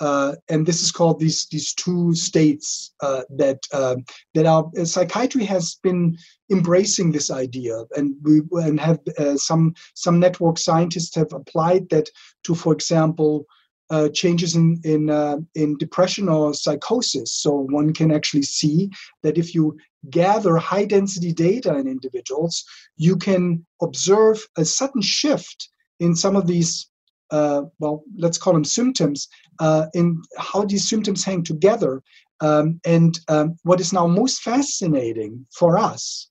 uh, and this is called these these two states uh, that uh, that our uh, psychiatry has been embracing this idea, and we and have uh, some some network scientists have applied that to, for example. Uh, changes in in in depression or psychosis. So one can actually see that if you gather high density data in individuals, you can observe a sudden shift in some of these well, let's call them symptoms, uh, in how these symptoms hang together. Um, and um, what is now most fascinating for us,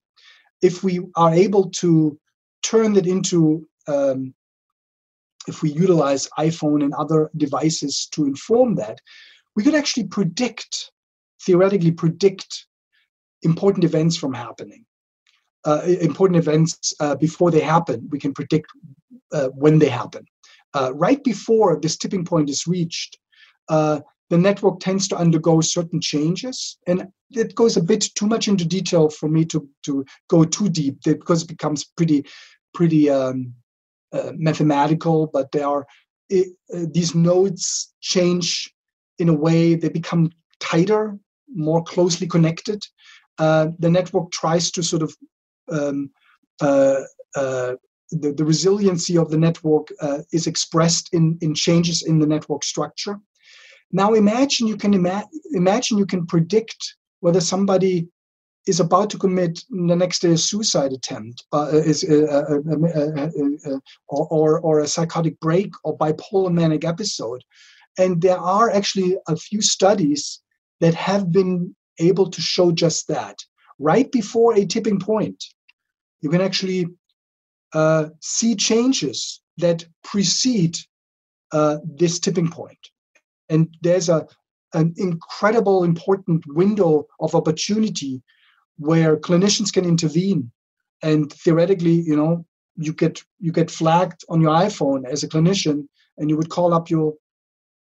if we are able to turn it into, um, if we utilize iPhone and other devices to inform that, we could actually predict, theoretically predict important events from happening. Uh, important events uh, before they happen, we can predict uh, when they happen uh, right before this tipping point is reached, uh, the network tends to undergo certain changes. And it goes a bit too much into detail for me to, to go too deep because it becomes pretty, pretty um, uh, mathematical. But there are it, uh, these nodes change in a way they become tighter, more closely connected. Uh, the network tries to sort of um, uh, the, the resiliency of the network uh, is expressed in, in changes in the network structure. Now imagine you can ima- imagine you can predict whether somebody is about to commit the next day a suicide attempt, uh, is uh, uh, or, or or a psychotic break or bipolar manic episode, and there are actually a few studies that have been able to show just that. Right before a tipping point, you can actually uh, see changes that precede uh, this tipping point. And there's a an incredible important window of opportunity where clinicians can intervene and theoretically you know you get you get flagged on your iphone as a clinician and you would call up your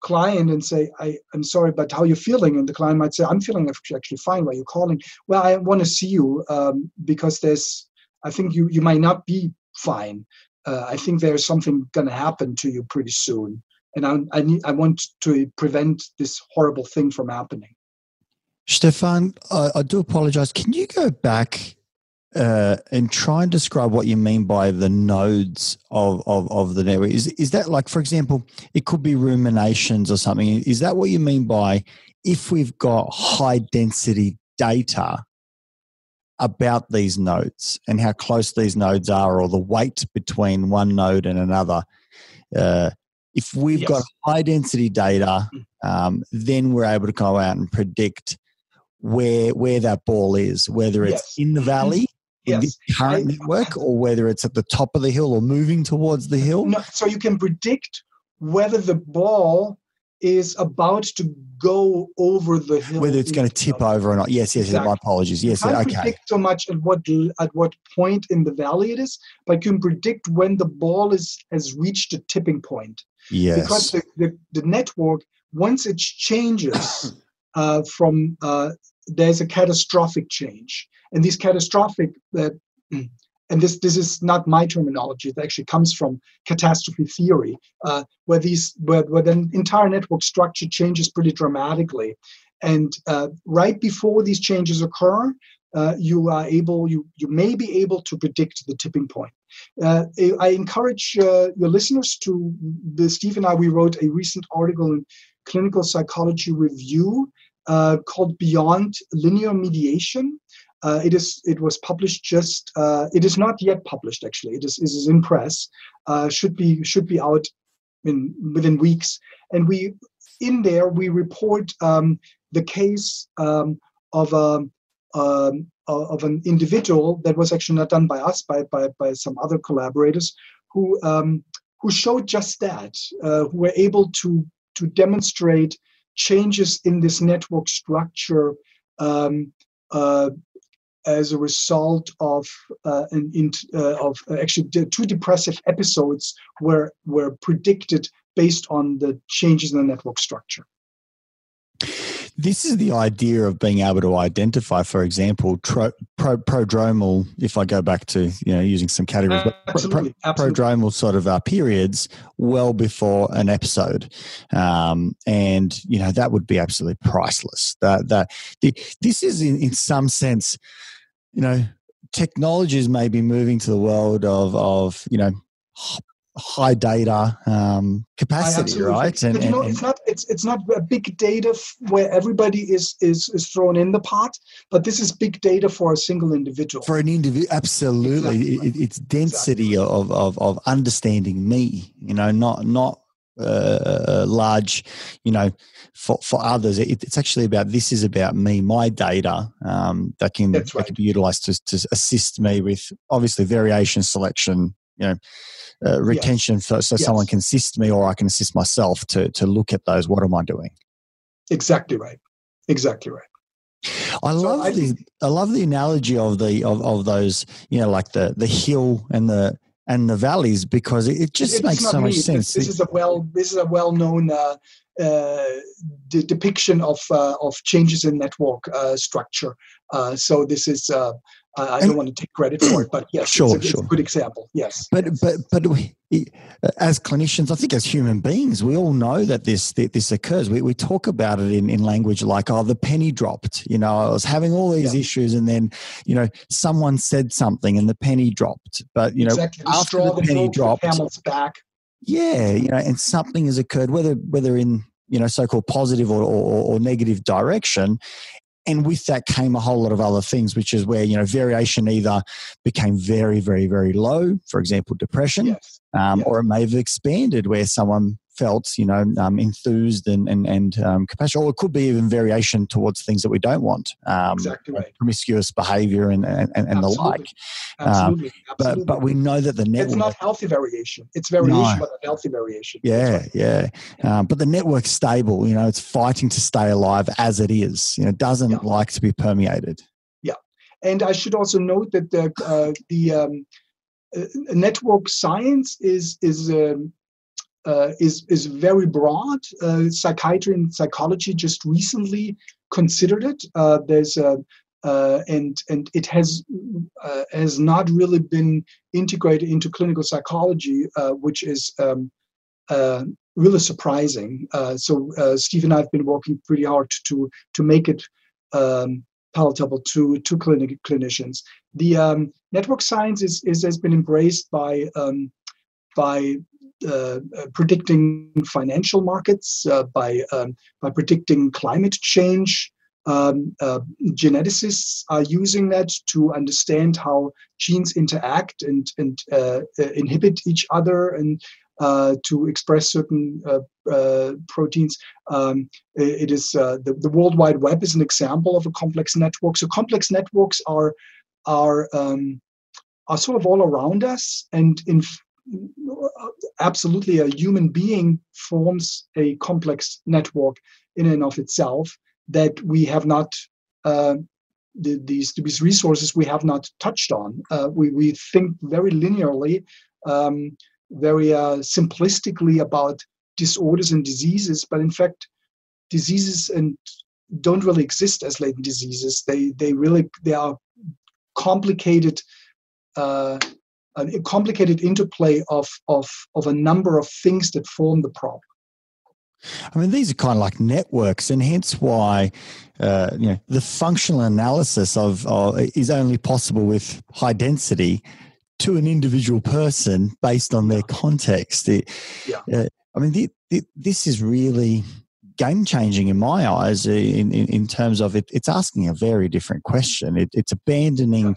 client and say I, i'm sorry but how are you feeling? And the client might say i'm feeling actually fine. Why are you calling? Well i want to see you um, because there's i think you you might not be fine uh, i think there's something going to happen to you pretty soon and I, I need I want to prevent this horrible thing from happening. Stefan, I, I do apologize. Can you go back uh, and try and describe what you mean by the nodes of, of, of the network? Is, is that like, for example, it could be ruminations or something. Is that what you mean by if we've got high density data about these nodes and how close these nodes are or the weight between one node and another? Uh, if we've yes. got high density data, mm. um, then we're able to go out and predict where where that ball is, whether it's yes. in the valley in yes. this current network or whether it's at the top of the hill or moving towards the hill. No, so you can predict whether the ball is about to go over the hill. Whether it's going to tip over or not. Yes, yes, exactly. my apologies. Yes, you can't okay. predict so much at what at what point in the valley it is, but you can predict when the ball is has reached a tipping point. Yes. Because the, the, the network, once it changes uh, from, uh, there's a catastrophic change. And these catastrophic, uh, and this, this is not my terminology, it actually comes from catastrophe theory, uh, where, these, where, where the entire network structure changes pretty dramatically. And uh, right before these changes occur, uh, you are able, you, you may be able to predict the tipping point. Uh, I encourage uh, your listeners to, the, Steve and I, we wrote a recent article in Clinical Psychology Review uh, called Beyond Linear Mediation. Uh, it is. It was published just. Uh, it is not yet published. Actually, it is. It is in press. Uh, should be should be out in within weeks. And we in there we report um, the case um, of a um, of an individual that was actually not done by us, by by, by some other collaborators, who um, who showed just that, uh, who were able to to demonstrate changes in this network structure um, uh, as a result of uh, an, in, uh, of actually two depressive episodes were were predicted based on the changes in the network structure. This is the idea of being able to identify, for example, tro, pro, prodromal. If I go back to you know using some categories, absolutely, pro, absolutely. prodromal sort of uh, periods well before an episode, um, and you know that would be absolutely priceless. That that the, this is in, in some sense, you know, technologies may be moving to the world of of you know high data um, capacity, right? And, you know, it's not it's it's not a big data f- where everybody is is is thrown in the pot, but this is big data for a single individual. For an individual, absolutely, exactly. it, it's density exactly. of, of of understanding me. You know, not not uh, large, you know, for, for others. It, it's actually about this is about me, my data um, that can right. that can be utilized to, to assist me with obviously variation selection, you know, uh, retention yes. so, so yes. someone can assist me or I can assist myself to, to look at those. What am I doing? Exactly right. Exactly right. I so love I the I love the analogy of the of, of those you know like the the hill and the and the valleys because it just makes so me. much sense. This, is a well this is a well known uh, uh, de- depiction of uh, of changes in network uh, structure. Uh, so this is uh, I, don't want to take credit for it, but yes, sure, it's, a, sure. It's a good example. Yes, but yes. but but we, as clinicians, I think as human beings, we all know that this that this occurs. We we talk about it in, in language like, "Oh, the penny dropped." You know, I was having all these yeah. issues, and then you know, someone said something, and the penny dropped. But you know, exactly. after the penny dropped, Hamil's back. Yeah, you know, and something has occurred, whether whether in you know so-called positive or, or, or negative direction and with that came a whole lot of other things which is where you know variation either became very very very low for example depression yes. Um, yes. or it may have expanded where someone felt, you know, um, enthused and and, and um, compassionate, or it could be even variation towards things that we don't want, um, exactly right. promiscuous behavior and and, and the like. Absolutely. Um, but but we know that the network. It's not healthy variation. It's variation, no. but healthy variation. Yeah, right. yeah. Um, but the network's stable. You know, it's fighting to stay alive as it is. You know, doesn't yeah. like to be permeated. Yeah, and I should also note that the uh, the um, uh, network science is is um, uh, is is very broad. Uh, psychiatry and psychology just recently considered it. Uh, there's a uh, and and it has uh, has not really been integrated into clinical psychology, which is um, really surprising. so Steve and I have been working pretty hard to to make it um, palatable to to clinic clinicians. The um, network science is, is has been embraced by um, by uh, uh, predicting financial markets, uh, by um, by predicting climate change. Um, uh, geneticists are using that to understand how genes interact and and uh, inhibit each other and to express certain proteins. Um, it is the, the World Wide Web is an example of a complex network. So complex networks are are um, are sort of all around us and in absolutely a human being forms a complex network in and of itself that we have not uh, the, these these resources we have not touched on. Uh, we we think very linearly, um, very uh, simplistically about disorders and diseases, but in fact, diseases and don't really exist as latent diseases. They they really they are complicated uh, a complicated interplay of, of, of a number of things that form the problem. I mean, these are kind of like networks, and hence why uh, you know the functional analysis of, is only possible with high density to an individual person based on their context. It, yeah. Uh, I mean, the, the, this is really game changing in my eyes in, in, in, terms of it, it's asking a very different question. It, it's abandoning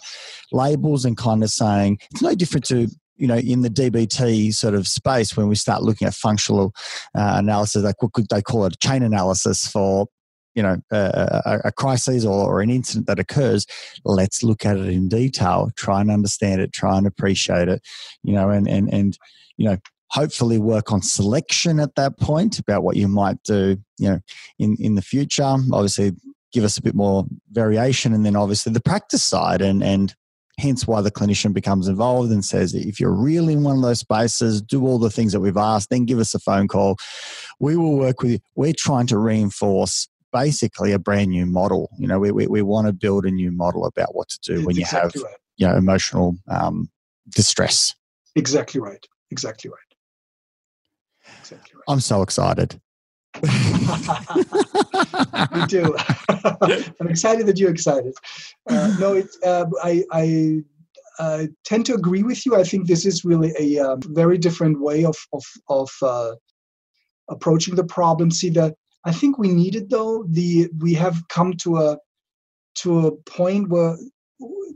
labels and kind of saying it's no different to you know in the DBT sort of space when we start looking at functional uh, analysis, like what could they call it, chain analysis for you know a, a, a crisis or, or, an incident that occurs. Let's look at it in detail, try and understand it, try and appreciate it, you know, and and and you know hopefully work on selection at that point about what you might do you know in in the future. Obviously give us a bit more variation and then obviously the practice side and and hence why the clinician becomes involved and says if you're really in one of those spaces do all the things that we've asked then give us a phone call. We will work with you. We're trying to reinforce basically a brand new model. You know we, we, we want to build a new model about what to do it's when you exactly have right. you know emotional um, distress. Exactly right. Exactly right exactly right. I'm so excited. Me too. I'm excited that you're excited. Uh, no, uh, I, I uh, tend to agree with you. I think this is really a um, very different way of of of uh, approaching the problem. See, that I think we needed though the we have come to a to a point where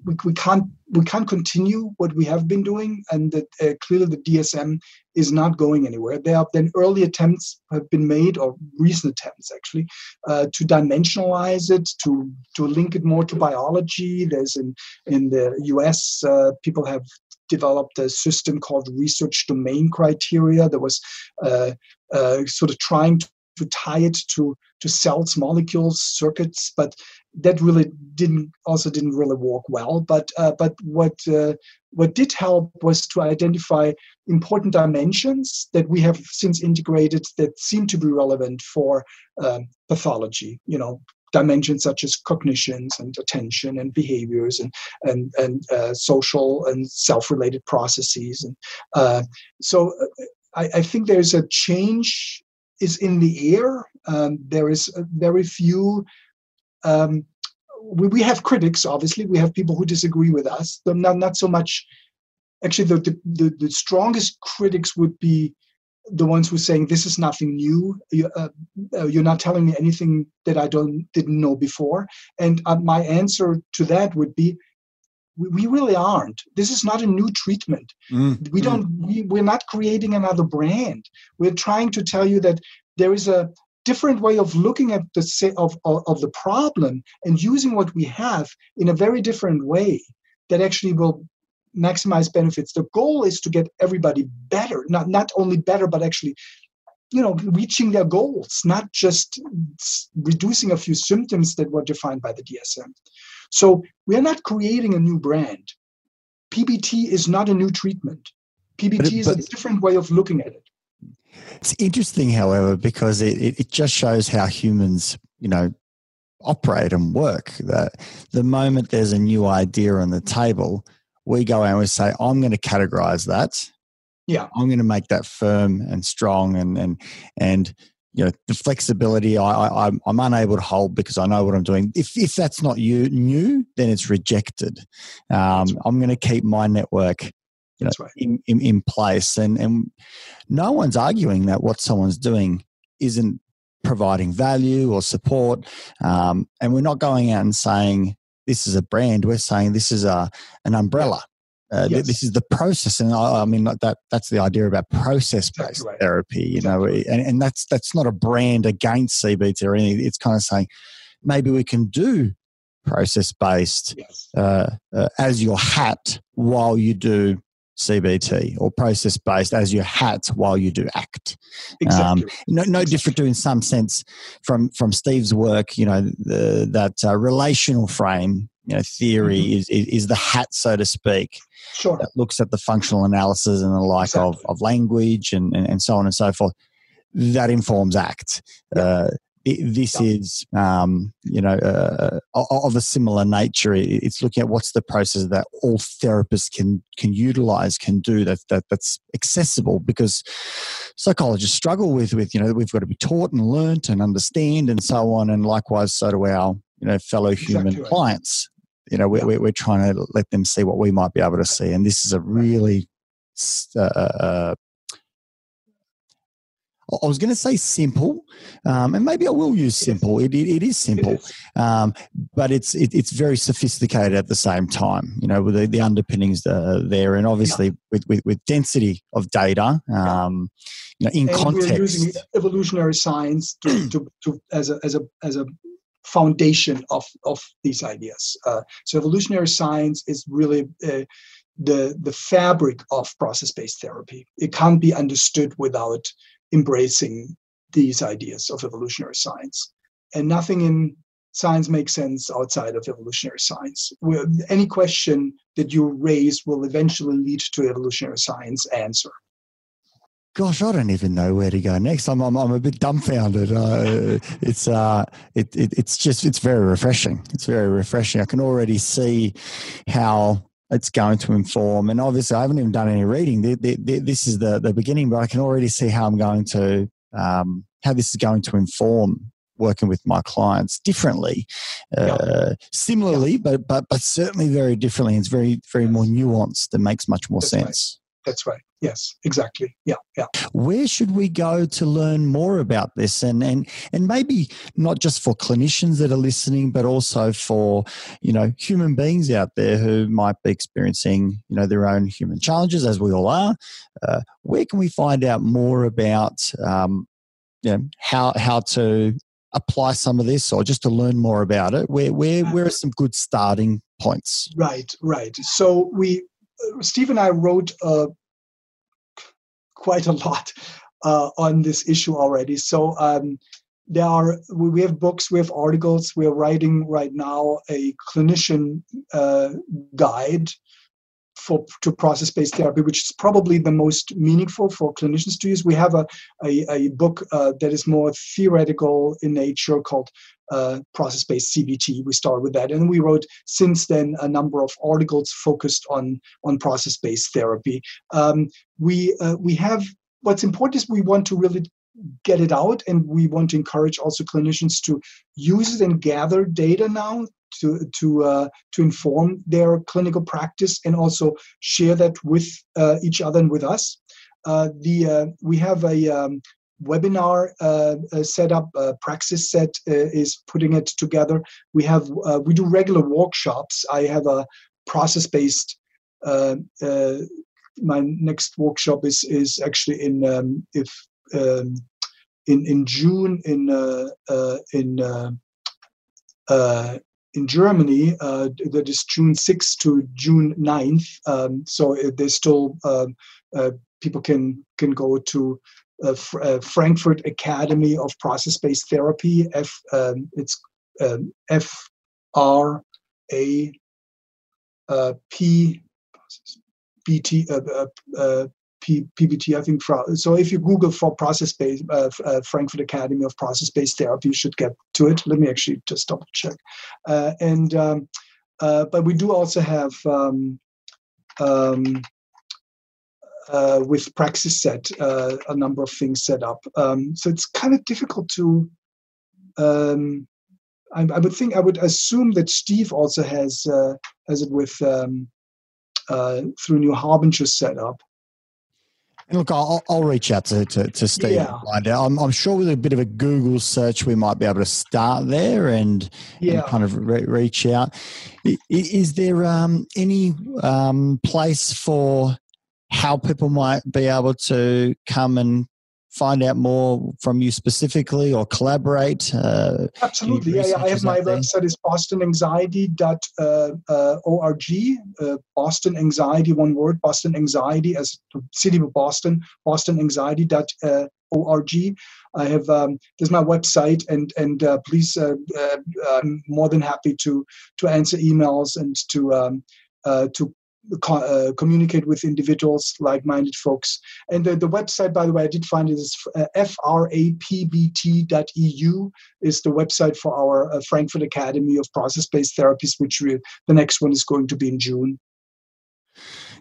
we, we can't we can't continue what we have been doing, and that uh, clearly the DSM is not going anywhere. There have been early attempts have been made, or recent attempts actually, uh, to dimensionalize it, to to link it more to biology. There's in in the U.S. Uh, people have developed a system called research domain criteria that was uh, uh, sort of trying to to tie it to to cells, molecules, circuits, but that really didn't also didn't really work well. But uh, but what uh, what did help was to identify important dimensions that we have since integrated that seem to be relevant for um, pathology. You know, dimensions such as cognitions and attention and behaviors and and and uh, social and self-related processes and uh, so uh, I, I, think there's a change is in the air. Um, there is very few. Um, we, we have critics, obviously. We have people who disagree with us. Not not so much. Actually, the the, the strongest critics would be the ones who are saying this is nothing new. You, uh, uh, you're not telling me anything that I don't didn't know before. And uh, my answer to that would be, we, we, really aren't. This is not a new treatment. Mm. We mm. don't. We, we're not creating another brand. We're trying to tell you that there is a different way of looking at the of, of, of the problem and using what we have in a very different way that actually will maximize benefits. The goal is to get everybody better, not not only better, but actually, you know, reaching their goals, not just reducing a few symptoms that were defined by the DSM. So we are not creating a new brand. PBT is not a new treatment. PBT it, is a different way of looking at it. It's interesting, however, because it, it, just shows how humans, you know, operate and work. That the moment there's a new idea on the table, we go and we say, I'm going to categorize that. Yeah. I'm going to make that firm and strong and, and, and, you know, the flexibility I, I, I'm, I'm unable to hold because I know what I'm doing. If, if that's not you new, then it's rejected. Um. I'm going to keep my network you know, right. in, in, in place. And, and no one's arguing that what someone's doing isn't providing value or support. Um, and we're not going out and saying, this is a brand. We're saying this is a an umbrella. Uh, yes. This is the process, and I, I, mean that that's the idea about process based exactly right. therapy. You exactly. know, and, and that's that's not a brand against CBT or anything. It's kind of saying maybe we can do process based yes. uh, uh, as your hat while you do CBT or process based as your hat while you do ACT. Exactly. Um, no, no exactly. different to in some sense from from Steve's work. You know the, that uh, relational frame. You know, theory mm-hmm. is, is, is the hat, so to speak. Sure. That looks at the functional analysis and the like exactly. of, of language and, and, and so on and so forth. That informs ACT. Yeah. Uh, this is um, you know uh, of a similar nature. It's looking at what's the process that all therapists can can utilize can do that, that that's accessible because psychologists struggle with with you know we've got to be taught and learnt and understand and so on and likewise so do our you know fellow human exactly clients. You know we're, yeah. we're trying to let them see what we might be able to see and this is a really uh, uh I was going to say simple, um, and maybe I will use simple. It, it, it is simple, um, but it's it, it's very sophisticated at the same time. You know, with the, the underpinnings there, and obviously yeah. with, with, with density of data. Um, you know, in and context, we're using evolutionary science to, to, to, as a as a as a foundation of of these ideas. Uh, so evolutionary science is really. Uh, the the fabric of process based therapy. It can't be understood without embracing these ideas of evolutionary science. And nothing in science makes sense outside of evolutionary science. Where any question that you raise will eventually lead to evolutionary science answer. Gosh, I don't even know where to go next. I'm I'm, I'm a bit dumbfounded. Uh, it's uh, it, it it's just it's very refreshing. It's very refreshing. I can already see how it's going to inform. And obviously, I haven't even done any reading. The, the, the, this is the, the beginning, but I can already see how I'm going to, um, how this is going to inform working with my clients differently, uh, similarly, but, but, but certainly very differently. It's very, very more nuanced and makes much more That's sense. Right. That's right. Yes exactly. Yeah yeah. Where should we go to learn more about this? And and and maybe not just for clinicians that are listening but also for you know human beings out there who might be experiencing you know their own human challenges as we all are. Uh, where can we find out more about um, you know how how to apply some of this or just to learn more about it? Where where where are some good starting points? Right right. So we Steve and I wrote a quite a lot uh, on this issue already. So um, there are we have books, we have articles. We are writing right now a clinician uh, guide for to process-based therapy, which is probably the most meaningful for clinicians to use. We have a a, a book uh, that is more theoretical in nature called uh, process-based CBT. We started with that, and we wrote since then a number of articles focused on on process-based therapy. Um, we uh, we have what's important is we want to really get it out and we want to encourage also clinicians to use it and gather data now to to uh, to inform their clinical practice and also share that with uh, each other and with us. uh, the uh, we have a um, webinar uh, uh, set up. Uh, Praxis CET is putting it together. We have we do regular workshops. I have a process based. my next workshop is is actually in um, if um, in in June in in in Germany, uh, that is June 6th to June 9th. Um, so there's still uh, uh, people can can go to uh, uh, Frankfurt Academy of Process-Based Therapy. F um, it's um, F R A P B T P, PBT, I think. So if you Google for process-based uh, uh, Frankfurt Academy of Process-Based Therapy, you should get to it. Let me actually just double check. Uh, and um, uh, but we do also have um, um, uh, with Praxis CET uh, a number of things set up. Um, so it's kind of difficult to. Um, I, I, would think I would assume that Steve also has has it with um, through New Harbinger setup. And look, I'll, I'll reach out to, to, to Steve yeah. find out. I'm, I'm, sure with a bit of a Google search, we might be able to start there and, yeah. and kind of re- reach out. Is there um, any um, place for how people might be able to come and find out more from you specifically or collaborate? Uh, Absolutely. Yeah, yeah, I have my website is bostonanxiety.org. Uh, uh, Boston Anxiety, one word, Boston Anxiety as the city of Boston, bostonanxiety.org. I have um, there's my website, and and uh, please, uh, uh, I'm more than happy to to answer emails and to um, uh, to uh, communicate with individuals, like-minded folks. And the, the website, by the way, I did find it is uh, frapbt.eu is the website for our uh, Frankfurt Academy of Process-Based Therapies, which we, the next one is going to be in June.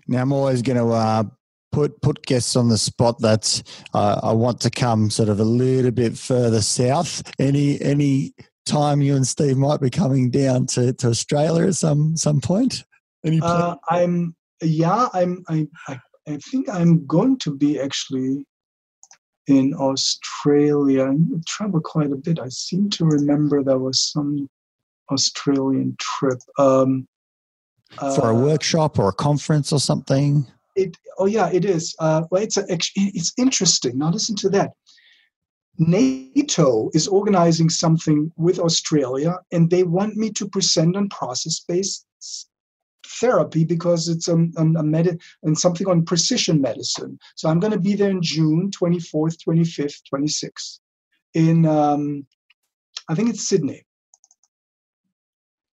Now, I'm always going to uh, put put guests on the spot that uh, I want to come sort of a little bit further south. Any any time you and Steve might be coming down to, to Australia at some some point? Any uh, I'm yeah, I'm I, I I think I'm going to be actually in Australia. I travel quite a bit. I seem to remember there was some Australian trip. Um, For a uh, workshop or a conference or something? It, oh yeah, it is. Uh, well, it's a, it's interesting. Now listen to that. NATO is organizing something with Australia, and they want me to present on process-based therapy because it's a, a, a med- and something on precision medicine. So I'm going to be there in June 24th, 25th, 26th in, um, I think it's Sydney.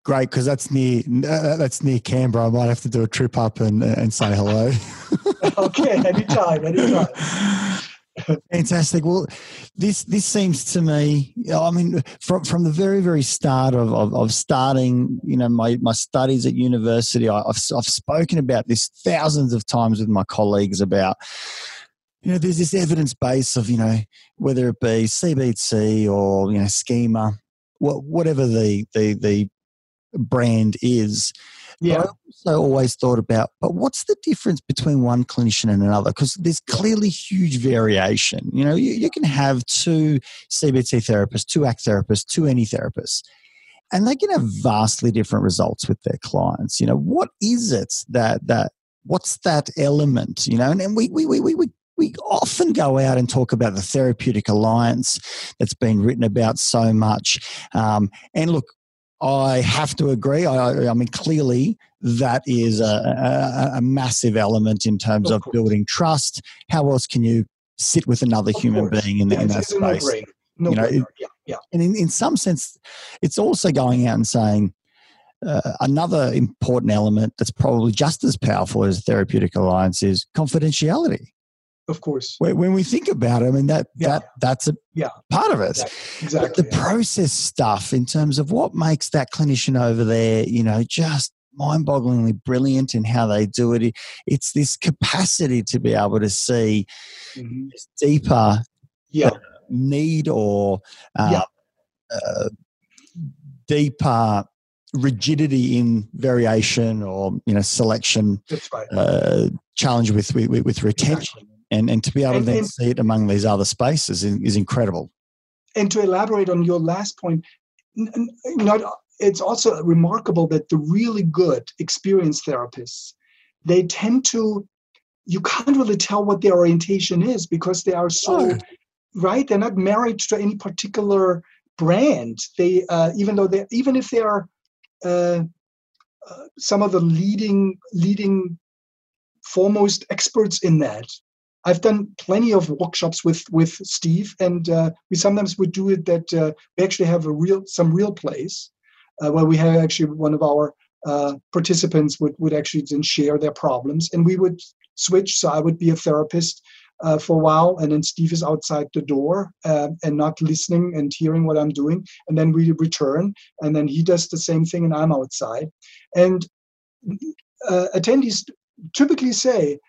Great, because that's near uh, that's near Canberra. I might have to do a trip up and and say hello. okay, anytime, anytime. Fantastic. Well, this this seems to me. I mean, from from the very very start of of, of starting, you know, my my studies at university, I, I've I've spoken about this thousands of times with my colleagues about. You know, there's this evidence base of you know whether it be CBT or you know schema, whatever the the the brand is yeah. But I also always thought about, but what's the difference between one clinician and another? Because there's clearly huge variation. You know, you, you can have two CBT therapists, two ACT therapists, two any therapists, and they can have vastly different results with their clients. You know, what is it that that what's that element? You know, and, and we we we we we often go out and talk about the therapeutic alliance that's been written about so much. Um, and look, I have to agree. I, I mean, clearly that is a, a, a, massive element in terms of, of building trust. How else can you sit with another of human course. being in, yeah, in that space? No you know, it, yeah, yeah. And in, in some sense, it's also going out and saying uh, another important element that's probably just as powerful as therapeutic alliance is confidentiality of course when we think about it i mean that yeah. that that's a yeah. part of it exactly but the yeah. process stuff in terms of what makes that clinician over there you know just mind-bogglingly brilliant in how they do it it's this capacity to be able to see mm-hmm. deeper yeah. need or uh, uh, deeper rigidity in variation or you know selection right. uh, challenge with, with with retention and and to be able to then and, see it among these other spaces is, is incredible. And to elaborate on your last point, not it's also remarkable that the really good experienced therapists they tend to you can't really tell what their orientation is because they are so oh. right they're not married to any particular brand they uh, even though they even if they are uh, uh, some of the leading leading foremost experts in that I've done plenty of workshops with with Steve, and uh, we sometimes would do it that uh, we actually have a real some real place uh, where we have actually one of our uh, participants would would actually then share their problems, and we would switch. So I would be a therapist uh, for a while, and then Steve is outside the door uh, and not listening and hearing what I'm doing, and then we return, and then he does the same thing, and I'm outside, and attendees typically say,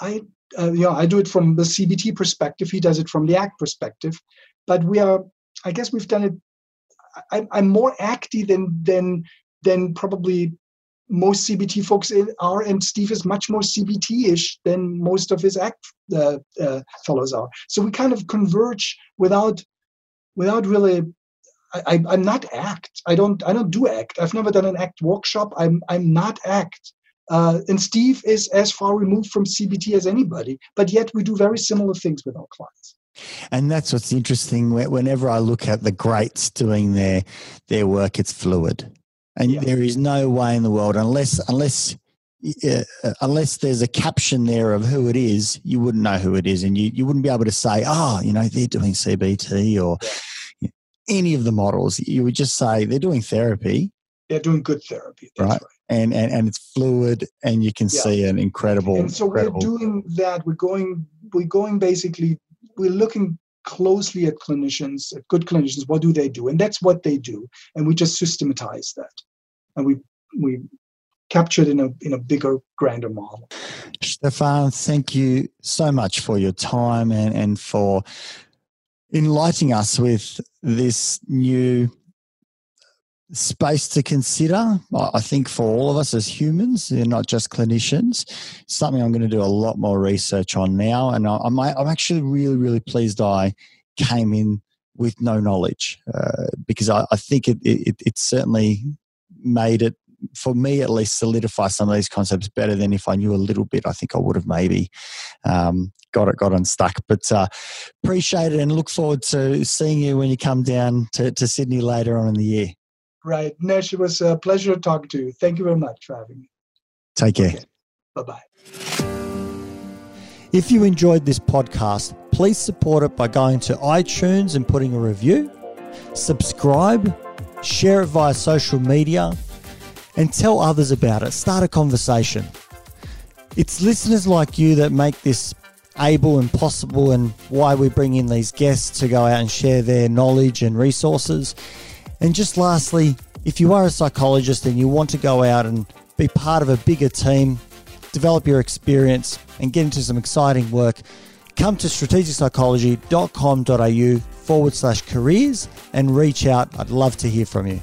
I uh, know, I do it from the CBT perspective. He does it from the ACT perspective. But we are, I guess, we've done it. I, I'm more acty than than than probably most CBT folks are, and Steve is much more CBT-ish than most of his ACT uh, uh, fellows are. So we kind of converge without without really. I, am not ACT. I don't. I don't do ACT. I've never done an ACT workshop. I'm. I'm not ACT. Uh, and Steve is as far removed from CBT as anybody, but yet we do very similar things with our clients. And that's what's interesting. Whenever I look at the greats doing their their work, it's fluid, and yeah. there is no way in the world unless unless uh, unless there's a caption there of who it is, you wouldn't know who it is, and you, you wouldn't be able to say, oh, you know, they're doing CBT or any of the models. You would just say they're doing therapy. They're doing good therapy. right. right and, and and it's fluid and you can yeah. see an incredible and so incredible... we're doing that. We're going we're going basically we're looking closely at clinicians at good clinicians what do they do? And that's what they do. And we just systematize that. And we we captured in a in a bigger grander model. Stefan thank you so much for your time and and for enlightening us with this new space to consider. I think for all of us as humans, and not just clinicians, something I'm going to do a lot more research on now. And I'm, I'm actually really, really pleased I came in with no knowledge uh, because I, I think it, it, it certainly made it for me at least solidify some of these concepts better than if I knew a little bit. I think I would have maybe um, got it got unstuck. But uh, appreciate it and look forward to seeing you when you come down to, to Sydney later on in the year. Right. Nesh, it was a pleasure to talk to you. Thank you very much for having me. Take care. Okay. Bye bye. If you enjoyed this podcast, please support it by going to iTunes and putting a review, subscribe, share it via social media, and tell others about it. Start a conversation. It's listeners like you that make this able and possible, and why we bring in these guests to go out and share their knowledge and resources. And just lastly, if you are a psychologist and you want to go out and be part of a bigger team, develop your experience, and get into some exciting work, come to strategicpsychology.com.au forward slash careers and reach out. I'd love to hear from you.